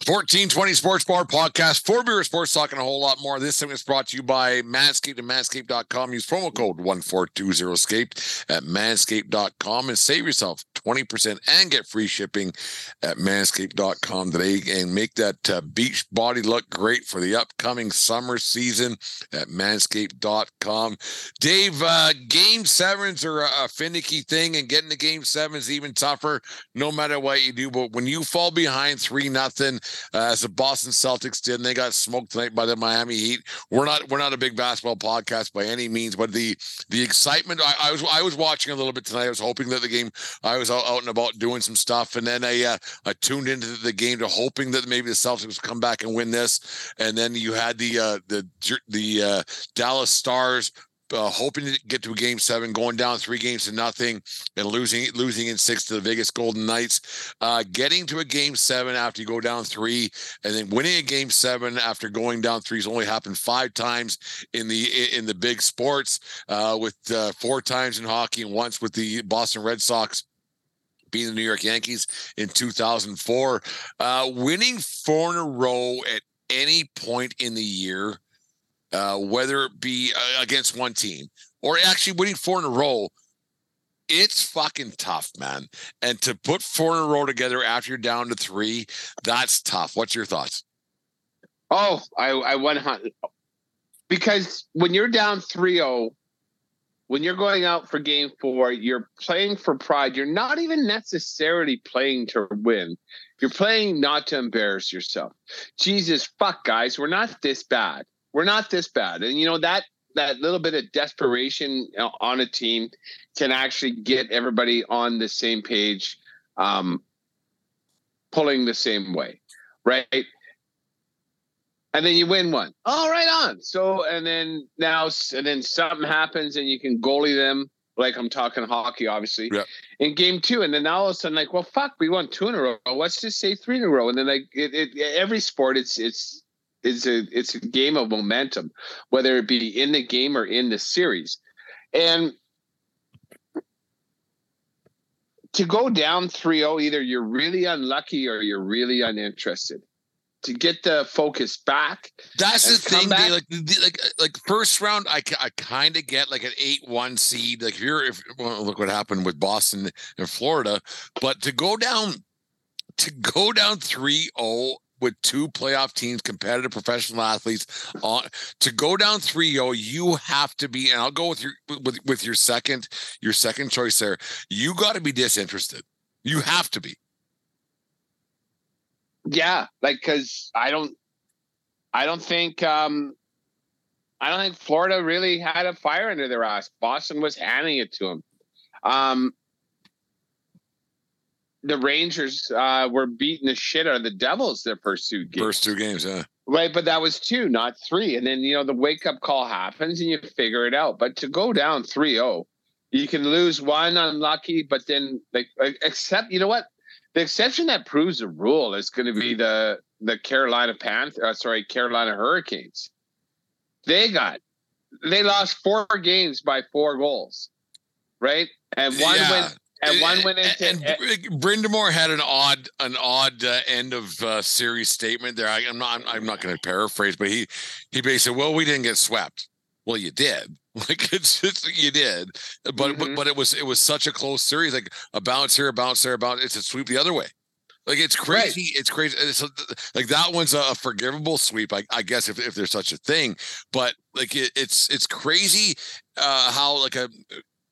1420 Sports Bar Podcast, for beer sports talking a whole lot more. This segment is brought to you by Manscaped and manscaped.com. Use promo code 1420escaped at manscaped.com and save yourself 20% and get free shipping at manscaped.com today and make that uh, beach body look great for the upcoming summer season at manscaped.com. Dave, uh, game sevens are a, a finicky thing and getting to game sevens even tougher no matter what you do. But when you fall behind 3 nothing uh, as the Boston Celtics did, and they got smoked tonight by the Miami Heat. We're not we're not a big basketball podcast by any means, but the the excitement. I, I was I was watching a little bit tonight. I was hoping that the game. I was out, out and about doing some stuff, and then I uh, I tuned into the game to hoping that maybe the Celtics would come back and win this. And then you had the uh, the the uh, Dallas Stars uh, hoping to get to a game seven, going down three games to nothing, and losing losing in six to the Vegas Golden Knights. Uh, getting to a game seven after you go down three, and then winning a game seven after going down three has only happened five times in the in the big sports, uh, with uh, four times in hockey and once with the Boston Red Sox being the New York Yankees in 2004. Uh, winning four in a row at any point in the year uh, whether it be uh, against one team or actually winning four in a row. It's fucking tough, man. And to put four in a row together after you're down to three, that's tough. What's your thoughts? Oh, I, I went because when you're down 3 0, when you're going out for game four, you're playing for pride. You're not even necessarily playing to win. You're playing not to embarrass yourself. Jesus, fuck, guys, we're not this bad we're not this bad. And you know that that little bit of desperation on a team can actually get everybody on the same page, um, pulling the same way, right? And then you win one. All oh, right on. So and then now and then something happens and you can goalie them. Like I'm talking hockey, obviously. Yeah. In game two, and then all of a sudden, like, well, fuck, we won two in a row. Let's just say three in a row. And then like it, it every sport, it's it's it's a it's a game of momentum, whether it be in the game or in the series. And to go down 3-0, either you're really unlucky or you're really uninterested. To get the focus back. That's the thing. Back, like, like, uh, like first round, I, I kind of get like an eight-one seed. Like if you're, if well, look what happened with Boston and Florida, but to go down, to go down 3-0 with two playoff teams, competitive professional athletes, on to go down 3-0, you have to be, and I'll go with your with, with your second, your second choice there. You got to be disinterested. You have to be. Yeah, like because I don't I don't think um I don't think Florida really had a fire under their ass. Boston was handing it to them. Um the Rangers uh, were beating the shit out of the Devils their first two games. First two games, yeah. Right, but that was two, not three. And then, you know, the wake up call happens and you figure it out. But to go down 3 0, you can lose one unlucky, but then, like, except, you know what? The exception that proves the rule is going to be the the Carolina Panther, uh, sorry, Carolina Hurricanes. They got, they lost four games by four goals, right? And one yeah. went and one went into and, and Brind'Amour had an odd an odd uh, end of uh, series statement there. I, am not I'm, I'm not going to paraphrase, but he he basically well we didn't get swept. Well, you did. Like it's, it's you did, but, mm-hmm. but but it was it was such a close series. Like a bounce here, a bounce there, a bounce. It's a sweep the other way. Like it's crazy. Right. It's crazy. It's a, like that one's a forgivable sweep, I, I, guess, if, if there's such a thing. But like it, it's it's crazy uh, how like a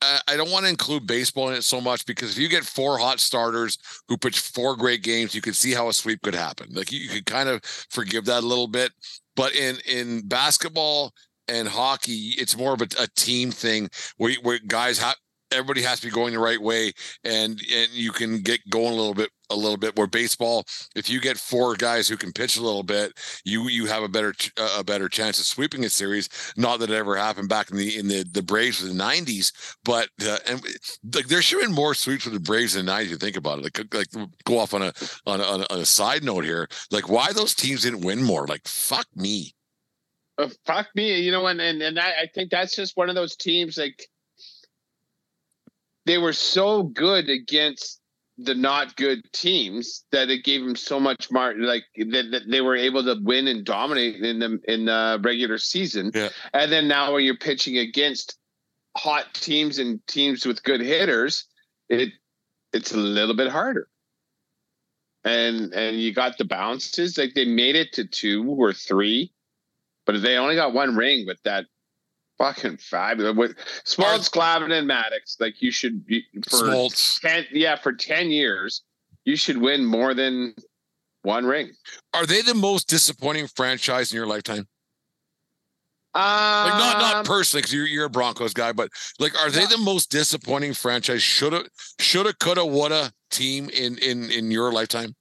I don't want to include baseball in it so much because if you get four hot starters who pitch four great games, you can see how a sweep could happen. Like you, you could kind of forgive that a little bit, but in in basketball and hockey, it's more of a, a team thing where, where guys have everybody has to be going the right way and and you can get going a little bit a little bit where baseball if you get four guys who can pitch a little bit you you have a better a better chance of sweeping a series. Not that it ever happened back in the in the the braves of the 90s but uh, and like there should have been more sweeps with the braves in the 90s you think about it. Like like go off on a on a, on a, side note here. Like why those teams didn't win more? Like fuck me. Uh, fuck me you know and and, and I, I think that's just one of those teams like they were so good against the not good teams that it gave them so much mar like that, that they were able to win and dominate in the in the regular season. Yeah. And then now when you're pitching against hot teams and teams with good hitters, it it's a little bit harder. And and you got the bounces like they made it to two or three, but they only got one ring with that fucking fabulous with Smoltz, Glavine, and Maddux. Like you should be for Smoltz. ten yeah for ten years, you should win more than one ring. Are they the most disappointing franchise in your lifetime? Um, Like not not personally, because you're you're a Broncos guy, but like, are they the most disappointing franchise? Shoulda, shoulda, coulda, woulda team in in in your lifetime?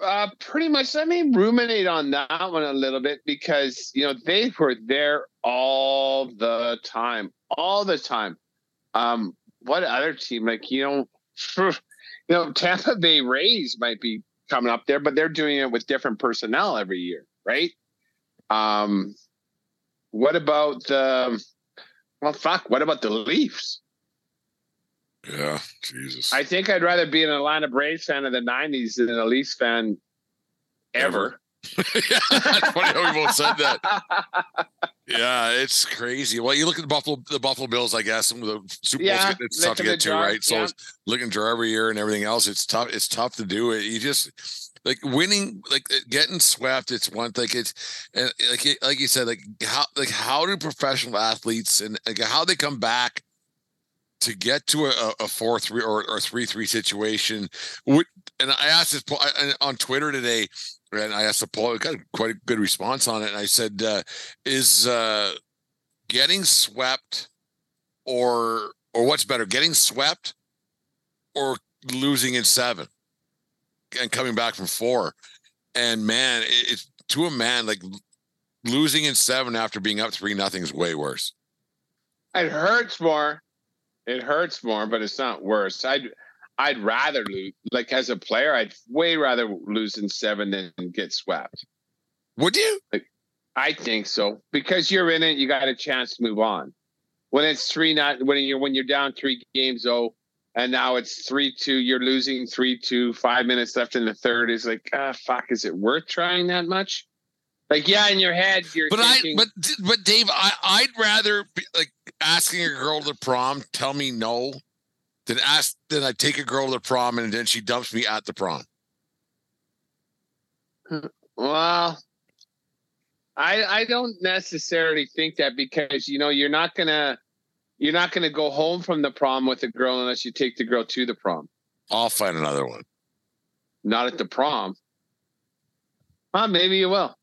Uh, pretty much. Let me ruminate on that one a little bit because you know they were there all the time, all the time. Um, what other team? Like you know, you know, Tampa Bay Rays might be coming up there, but they're doing it with different personnel every year, right? Um, what about the? Well, fuck. What about the Leafs? Yeah, Jesus. I think I'd rather be an Atlanta Braves fan of the '90s than a Leafs fan ever. yeah, it's funny how we both said that. Yeah, it's crazy. Well, you look at the Buffalo, the Buffalo Bills, I guess, and the Super Bowl's Yeah, getting- it's tough to get to right? So yeah. looking draw every year and everything else. It's tough. It's tough to do it. You just like winning, like getting swept. It's one thing. It's and like like you said, like how like how do professional athletes and like how they come back to get to a, a four three or, or three three situation. And I asked this on Twitter today, and I asked the poll. Got quite a good response on it. And I said, uh, "Is uh, getting swept, or or what's better, getting swept, or losing in seven, and coming back from four? And man, it, it's to a man like losing in seven after being up three nothing is way worse. It hurts more. It hurts more, but it's not worse. I'd I'd rather lose. Like as a player, I'd way rather lose in seven than get swept. Would you? I think so because you're in it. You got a chance to move on. When it's three not when you're when you're down three games oh, and now it's three two. You're losing three two. Five minutes left in the third. Is like ah fuck. Is it worth trying that much? Like yeah, in your head you're But thinking. I, but but Dave, I I'd rather be like asking a girl to the prom tell me no than ask then I take a girl to the prom and then she dumps me at the prom. Well, I I don't necessarily think that because you know you're not gonna you're not gonna go home from the prom with a girl unless you take the girl to the prom. I'll find another one. Not at the prom. Well, maybe you will.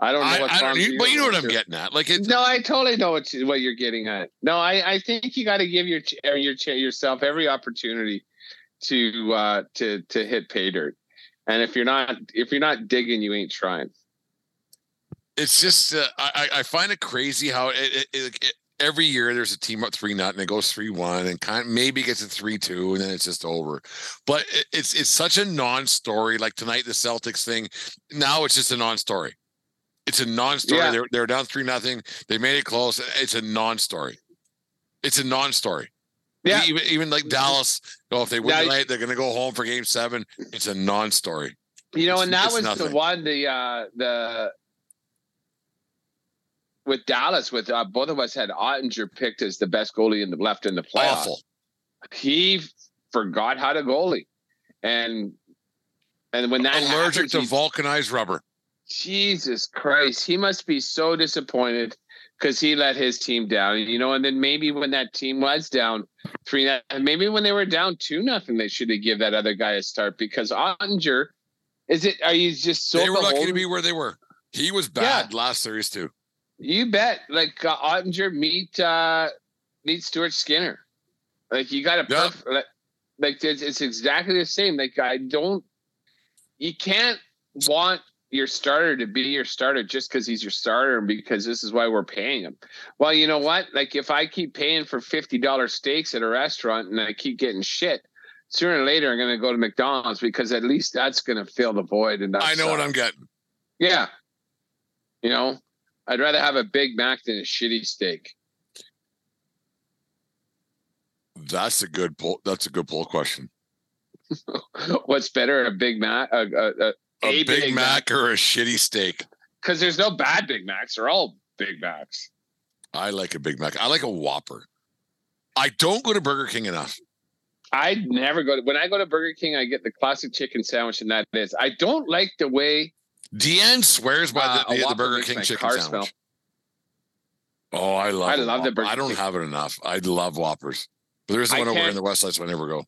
I don't know I, what I don't. You, but you know what I'm to. getting at. Like. No, I totally know what you, what you're getting at. No, I, I think you got to give your uh, your yourself every opportunity to uh to to hit pay dirt. And if you're not if you're not digging, you ain't trying. It's just uh, I I find it crazy how it, it, it, it every year there's a team up three nut and it goes three one and kind maybe gets a three two and then it's just over. But it, it's it's such a non-story. Like tonight the Celtics thing. Now it's just a non-story. It's a non-story. Yeah. They're they're down three nothing. They made it close. It's a non-story. It's a non-story. Yeah. Even, even like Dallas, oh, if they win tonight, they're gonna go home for game seven. It's a non-story. You know, It's- and that was nothing. the one the uh the with Dallas with uh, both of us had Oettinger picked as the best goalie in the left in the playoffs. Awful. He forgot how to goalie, and and when that Allergic happens, to vulcanized rubber. Jesus Christ, he must be so disappointed because he let his team down. You know, and then maybe when that team was down three, and maybe when they were down two nothing, they should have give that other guy a start because Oettinger. Is it? Are you just so they were lucky to be where they were. He was bad last series too. You bet. Like uh, Oettinger meet uh meet Stuart Skinner. Like you got to Yeah. perf- like, like it's, it's exactly the same. Like I don't. You can't want your starter to be your starter just because he's your starter and because this is why we're paying him. Well, you know what? Like if I keep paying for fifty dollars steaks at a restaurant and I keep getting shit, sooner or later I'm going to go to McDonald's because at least that's going to fill the void. And I know what I'm getting. yeah. You know, I'd rather have a Big Mac than a shitty steak. That's a good poll. That's a good poll question. What's better, a Big Mac, a, a, a, A, Big, Mac, or a shitty steak? Because there's no bad Big Macs. They're all Big Macs. I like a Big Mac. I like a Whopper. I don't go to Burger King enough. I never go to when I go to Burger King. I get the classic chicken sandwich, and that is. I don't like the way Deanne swears by Uh, the, the, the Burger King chicken sandwich. smell. Oh, I love. I love the Burger I don't King. have it enough. I love Whoppers, but there's one over in the West Side, so I never go.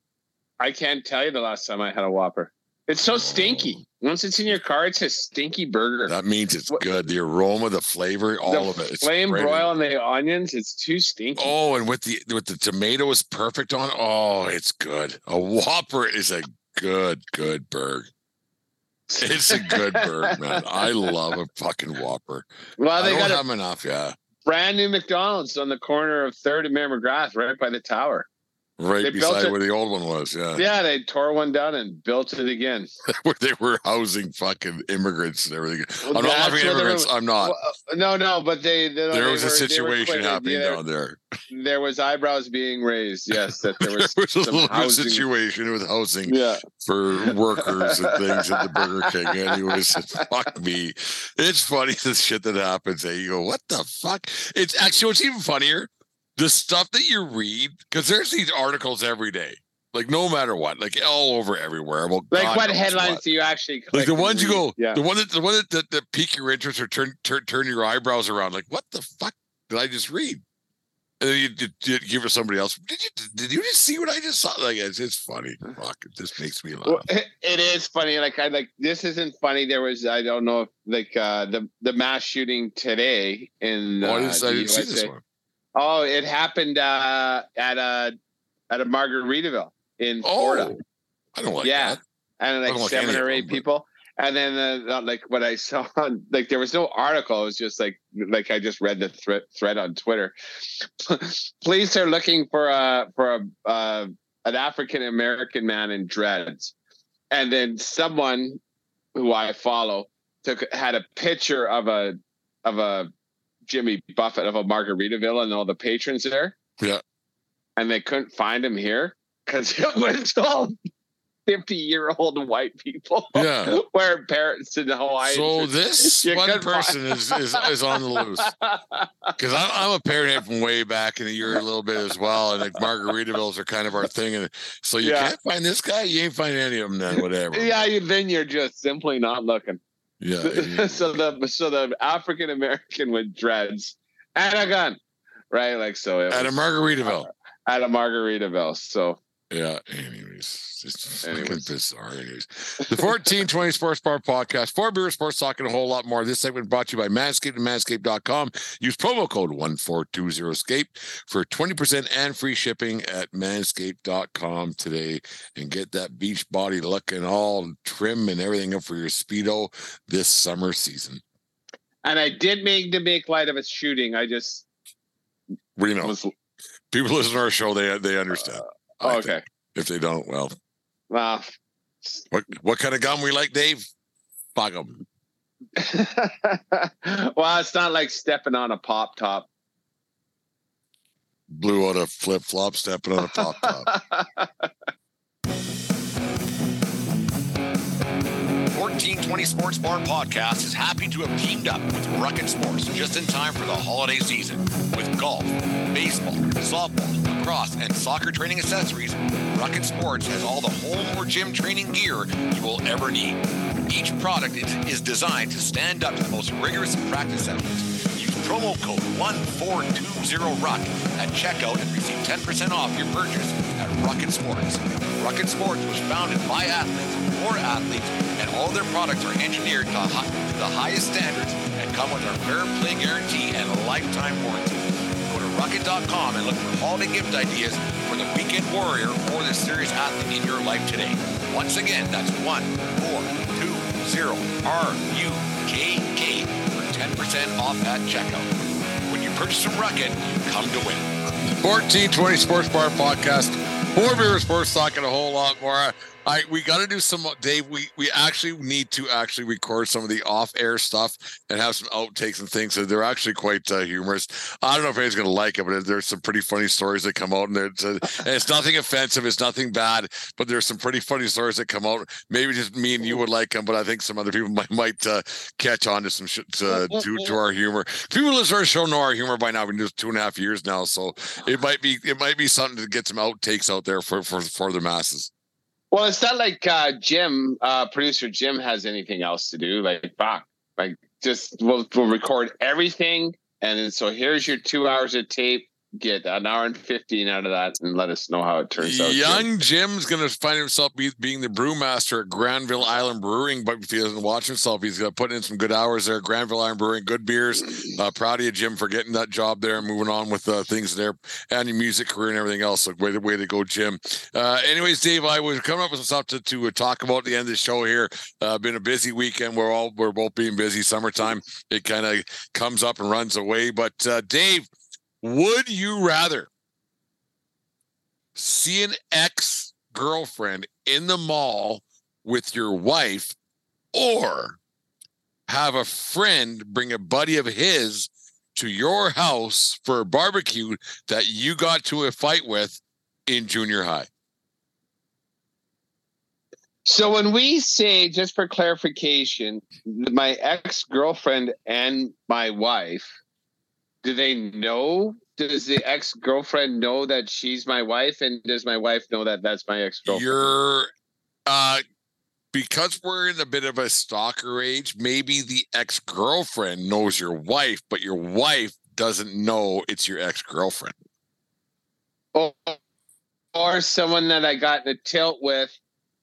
I can't tell you the last time I had a Whopper. It's so stinky. Once it's in your car, it's a stinky burger. That means it's What- good. The aroma, the flavor, all the of it. It's flame great. broil and the onions, it's too stinky. Oh, and with the with the tomato is perfect on. Oh, it's good. A Whopper is a good, good burger. It's a good burger, man. I love a fucking Whopper. well, I they don't got a have enough. Yeah, brand new McDonald's on the corner of Third and Mayor Magrath, right by the tower. Right They beside where the old one was. Yeah, Yeah, they tore one down and built it again. where they were housing fucking immigrants and everything. Well, I'm not laughing at immigrants. were- I'm not. Well, uh, no, no, but they, they there was a were- were situation happening Yeah, down there. There was eyebrows being raised. Yes, that there There was, was a some little housing. situation with housing Yeah, for workers and things at the Burger King. Anyways, fuck me. It's funny the shit that happens. Hey, you go, what the fuck? It's actually what's even funnier, the stuff that you read, because there's these articles every day, like no matter what, like all over everywhere. Well, like God what headlines what. do you actually Like the ones you go, Yeah, the one that the one that, that, that pique your interest or turn, turn turn your eyebrows around. Like, what the fuck did I just read? And then you, you, you give it somebody else. Did you did you just see what I just saw? Like it's, it's funny. Fuck, it just makes me laugh. Well, it, is funny. Like I like this isn't funny. There was I don't know if like uh the the mass shooting today in Oh, I uh, didn't, I didn't see this one. Oh, it happened uh at a at a Margaritaville in Florida. Oh, I don't like yeah, that. and like don't like seven or eight people. And then uh, like what I saw, like there was no article. It was just like like I just read the thread thread on Twitter. Police are looking for a for a uh, an African American man in dreads, and then someone who I follow took had a picture of a of a Jimmy Buffett of a Margaritaville and all the patrons there. Yeah. and they couldn't find him here because it was all 50 year old white people Yeah. wearing parents in Hawaii. So this You one find- person is, is is on the loose because I'm, I'm a parent from way back in the year a little bit as well, and like Margaritavilles are kind of our thing, and so you Yeah. can't find this guy, you ain't find any of them, then whatever. yeah, you, then you're just simply not looking. Yeah, so the so the African American with dreads and a gun, right? Like so at a was Margaritaville. at a Margaritaville. So Yeah. Anyways, fucking bizarre. Anyways, the 1420 Sports Bar Podcast, four beer sports talk, and a whole lot more. This segment brought to you by Manscaped and Manscaped.com. Use promo code 1420escape for 20% and free shipping at Manscaped.com today and get that beach body looking all trim and everything up for your Speedo this summer season. and I did mean to make light of its shooting. I just We know was people listen to our show, they they understand. Uh, I oh, okay. If they don't, well, Well, what what kind of gum we like, Dave? Fuck 'em. well, it's not like stepping on a pop top. blew out a flip flop stepping on a pop top. 1420 Sports Bar Podcast is happy to have teamed up with Rukket Sports just in time for the holiday season. With golf, baseball, softball, lacrosse, and soccer training accessories, Rukket Sports has all the home or gym training gear you will ever need. Each product is, is designed to stand up to the most rigorous practice elements. Promo code 1420RUCK at checkout and receive 10% off your purchase at Rukket Sports. Rukket Sports was founded by athletes for athletes, and all their products are engineered to, the highest standards and come with our fair play guarantee and a lifetime warranty. Go to Rukket.com and look for holiday gift ideas for the weekend warrior or the serious athlete in your life today. Once again, that's 1420RUKK for 10% off at checkout. When you purchase from Rukket, come to win. 1420 Sports Bar Podcast, four beer sports talk, and a whole lot more. I we got to do some Dave. We we actually need to actually record some of the off-air stuff and have some outtakes and things. So they're actually quite uh, humorous. I don't know if anyone's going to like it, but there's some pretty funny stories that come out, and, uh, and it's nothing offensive. It's nothing bad, but there's some pretty funny stories that come out. Maybe just me and you would like them, but I think some other people might might uh, catch on to some shit to, to, to our humor. People listen to our show know our humor by now. We've been doing two and a half years now, so it might be it might be something to get some outtakes out there for for for the masses. Well, it's not like uh, Jim, uh, producer Jim, has anything else to do. Like, fuck, like just we'll we'll record everything, and so here's your two hours of tape get an hour and 15 out of that and let us know how it turns out. Young Jim's going to find himself be, being the brewmaster at Granville Island Brewing, but if he doesn't watch himself, he's going to put in some good hours there. Granville Island Brewing, good beers. Uh, proud of you, Jim, for getting that job there and moving on with uh, things there and your music career and everything else. So way to, way to go, Jim. Uh, anyways, Dave, I was coming up with some stuff to, to talk about at the end of the show here. Uh, been a busy weekend. We're all, we're both being busy. Summertime, it kind of comes up and runs away. But uh, Dave, would you rather see an ex girlfriend in the mall with your wife or have a friend bring a buddy of his to your house for a barbecue that you got to a fight with in junior high? So when we say, just for clarification, my ex girlfriend and my wife, do they know? Does the ex girlfriend know that she's my wife, and does my wife know that that's my ex girlfriend? You're, uh, because we're in a bit of a stalker age. Maybe the ex girlfriend knows your wife, but your wife doesn't know it's your ex girlfriend. Or, or someone that I got in a tilt with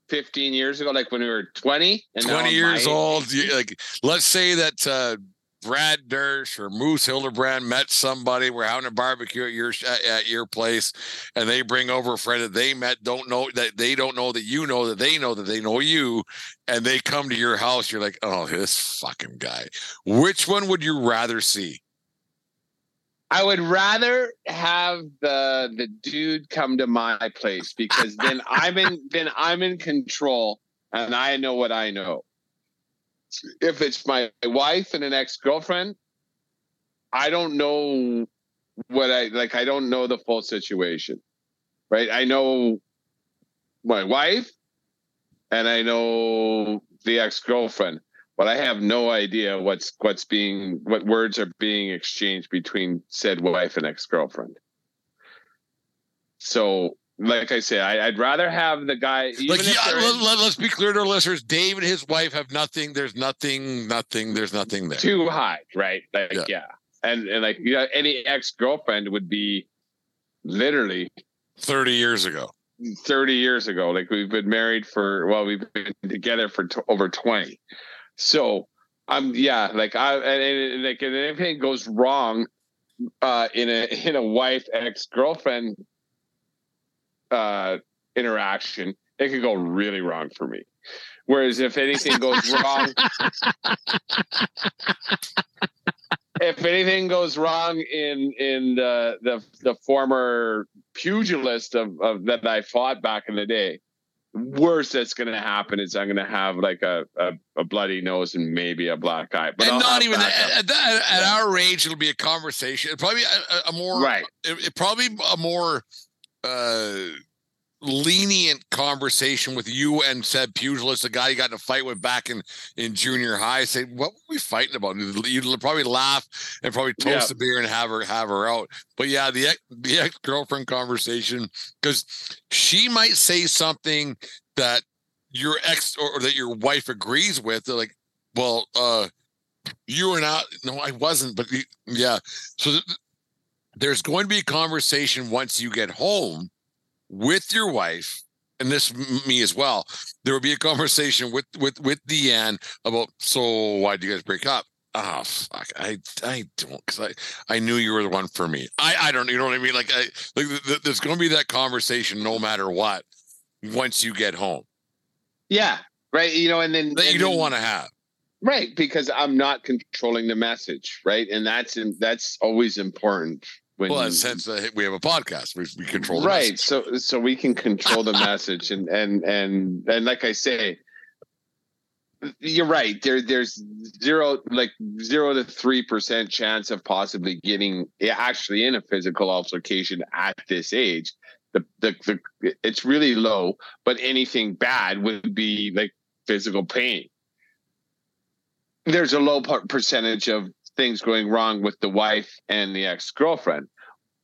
15 years ago, like when we were 20 and 20 years old. Like, let's say that uh, Brad Dersch or Moose Hildebrand met somebody. We're having a barbecue at your at your place, and they bring over a friend that they met. Don't know that they don't know that you know that they know that they know you, and they come to your house. You're like, oh, this fucking guy. Which one would you rather see? I would rather have the the dude come to my place because then I'm in then I'm in control and I know what I know if it's my wife and an ex girlfriend, I don't know what I like. I don't know the full situation, right? I know my wife and I know the ex girlfriend, but I have no idea what's what's being what words are being exchanged between said wife and ex girlfriend. So like I say, I, would rather have the guy. like, yeah, let, us be clear to our listeners: Dave and his wife have nothing. There's nothing. Nothing. There's nothing there. Too high, right? Like, yeah, yeah. and and like yeah, any ex girlfriend would be literally thirty years ago. 30 years ago like we've been married for well we've been together for t- over 20 so i'm um, yeah like i and, and like and if anything goes wrong uh in a in a wife ex-girlfriend uh, interaction, it could go really wrong for me. Whereas if anything goes wrong, if anything goes wrong in in the the, the former pugilist of, of that I fought back in the day, worst that's going to happen is I'm going to have like a, a, a, bloody nose and maybe a black eye. But and I'll not even at, at, at, our age, it'll be a conversation. It'll probably a, a more right. It, it probably a more uh, lenient conversation with you and said pugilist, the guy you got in a fight with back in in junior high. Say, what were we fighting about? You'd probably laugh and probably toast yeah. a beer and have her have her out. But yeah, the the ex girlfriend conversation because she might say something that your ex or, or that your wife agrees with. They're like, well, uh, you were not. No, I wasn't. But yeah, so. Th- there's going to be a conversation once you get home with your wife and this me as well there will be a conversation with with with deanne about so why did you guys break up? Oh fuck i i don't because i i knew you were the one for me. I i don't you know what i mean? Like i like there's going to be that conversation no matter what once you get home. Yeah right you know and then that and you don't want to have. Right because i'm not controlling the message right? And that's in, that's always important when Well, sense that uh, we have a podcast, we, we control the right message. so so we can control the message and and and and like i say you're right there there's zero like zero to three percent chance of possibly getting eh, actually in a physical altercation at this age the, the the it's really low but anything bad would be like physical pain there's a low percentage of things going wrong with the wife and the ex-girlfriend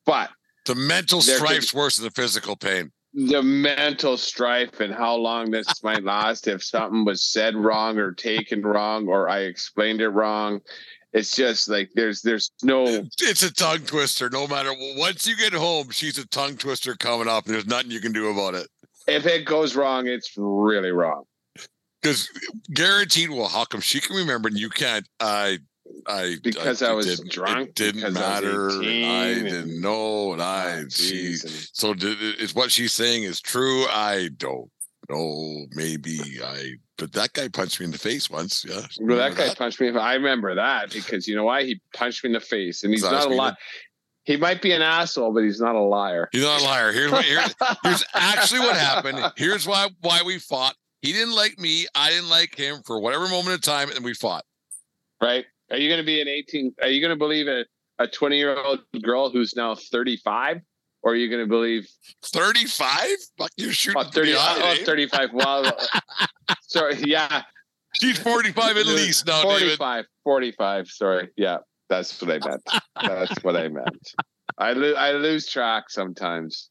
but The mental could- strife's worse than the physical pain. the mental strife and how long this might last if something was said wrong or taken wrong or I explained it wrong. It's just like there's there's no It's a tongue twister. No matter once you get home, she's a tongue twister coming up, and there's nothing you can do about it. if it goes wrong, it's really wrong. Because guaranteed, well, how come she can remember and you can't? I, I Because I it was drunk, It didn't because I matter. I didn't know, and ah, I Oh, she. and- So did, is what she's saying is true? I don't know. Maybe I. But that guy punched me in the face once. Yeah. Well, that guy punched me. I remember that because you know why? He punched me in the face, and he's not a liar. He might be an asshole, but he's not a liar. He's not a liar. Here's what. Here, here's actually what happened. Here's why why we fought. He didn't like me. I didn't like him for whatever moment of time, and we fought. right? Are you going to be an 18? Are you going to believe a, a 20 year old girl who's now 35? Or are you going to believe 35? Fuck, you're shooting. oh, 30, me oh, eh? high, 35? Well, sorry. Yeah. She's 45 at least now, David. 45. 45. Sorry. Yeah. That's what I meant. That's what I meant. I, lo- I lose track sometimes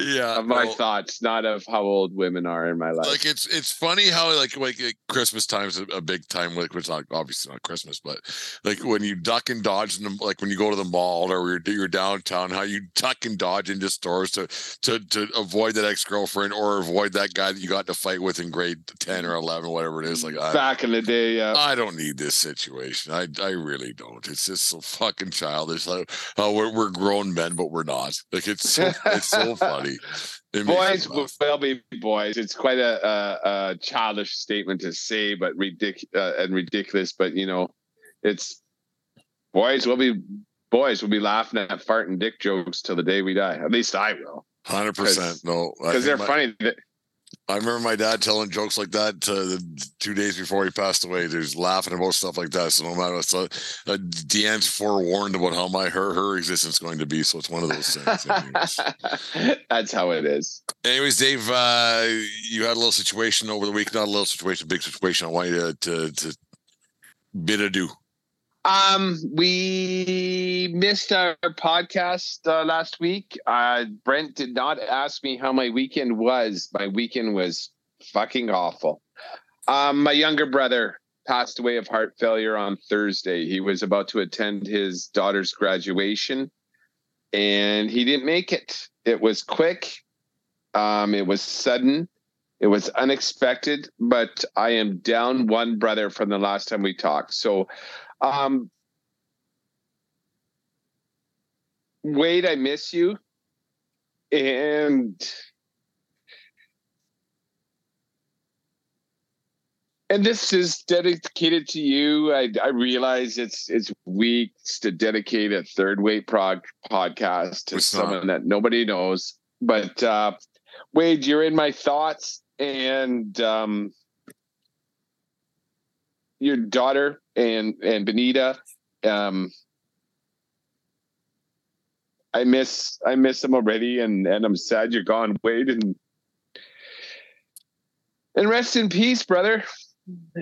Yeah. of my no. thoughts, not of how old women are in my life. like it's it's funny how like like Christmas time's a, a big time like it's not obviously not Christmas but like when you duck and dodge in the, like when you go to the mall or you're, you're downtown how you duck and dodge into stores to to to avoid that ex girlfriend or avoid that guy that you got to fight with in grade ten or eleven whatever it is like I, Back in the day, yeah. I don't need this situation I I really don't it's just so fucking childish like how we're we're grown men but we're not like it's so it's so funny Boys will be boys. It's quite a, a, a childish statement to say, but ridic- uh, and ridiculous. But you know, it's boys will be boys will be laughing at fart and dick jokes till the day we die. At least I will, Hundred percent. No, because they're my- funny. I remember my dad telling jokes like that the two days before he passed away. There's laughing about stuff like that. So no matter what, so uh, Deanne's forewarned about how my her her existence is going to be. So it's one of those things. That's how it is. Anyways, Dave, uh, you had a little situation over the week. Not a little situation, big situation. I want you to to, to bid adieu. Um, we missed our podcast uh, last week. Uh, Brent did not ask me how my weekend was. My weekend was fucking awful. Um, my younger brother passed away of heart failure on Thursday. He was about to attend his daughter's graduation, and he didn't make it. It was quick. Um, it was sudden. It was unexpected, but I am down one brother from the last time we talked. So um, Wade, I miss you. And and this is dedicated to you. I, I realize it's it's weeks to dedicate a third weight prog podcast to It's not. someone that nobody knows. But uh, Wade, you're in my thoughts, and um, your daughter and and Benita. Um, I miss I miss them already, and and I'm sad you're gone, Wade. And and rest in peace, brother.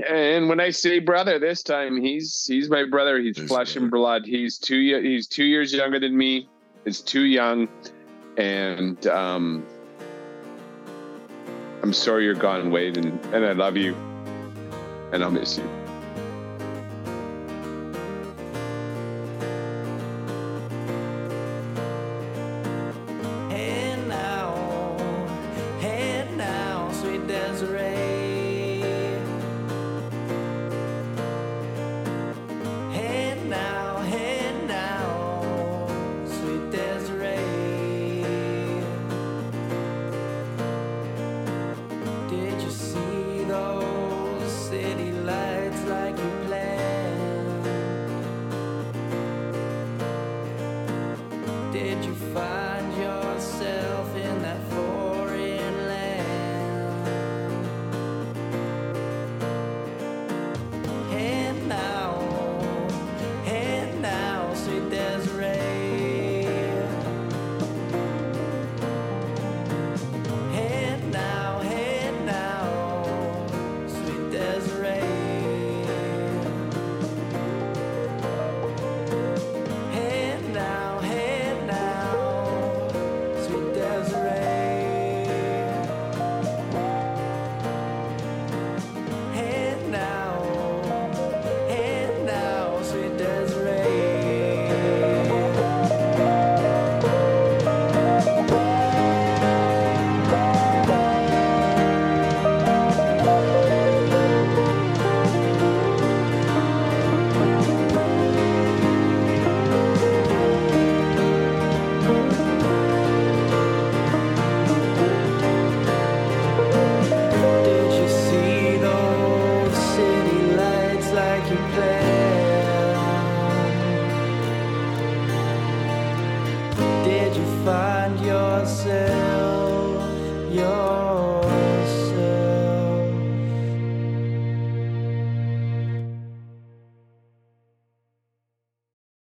And when I say brother, this time he's he's my brother. He's He's flesh and blood. He's two he's two years younger than me. He's too young, and um, I'm sorry you're gone, Wade, and and I love you, and I'll miss you.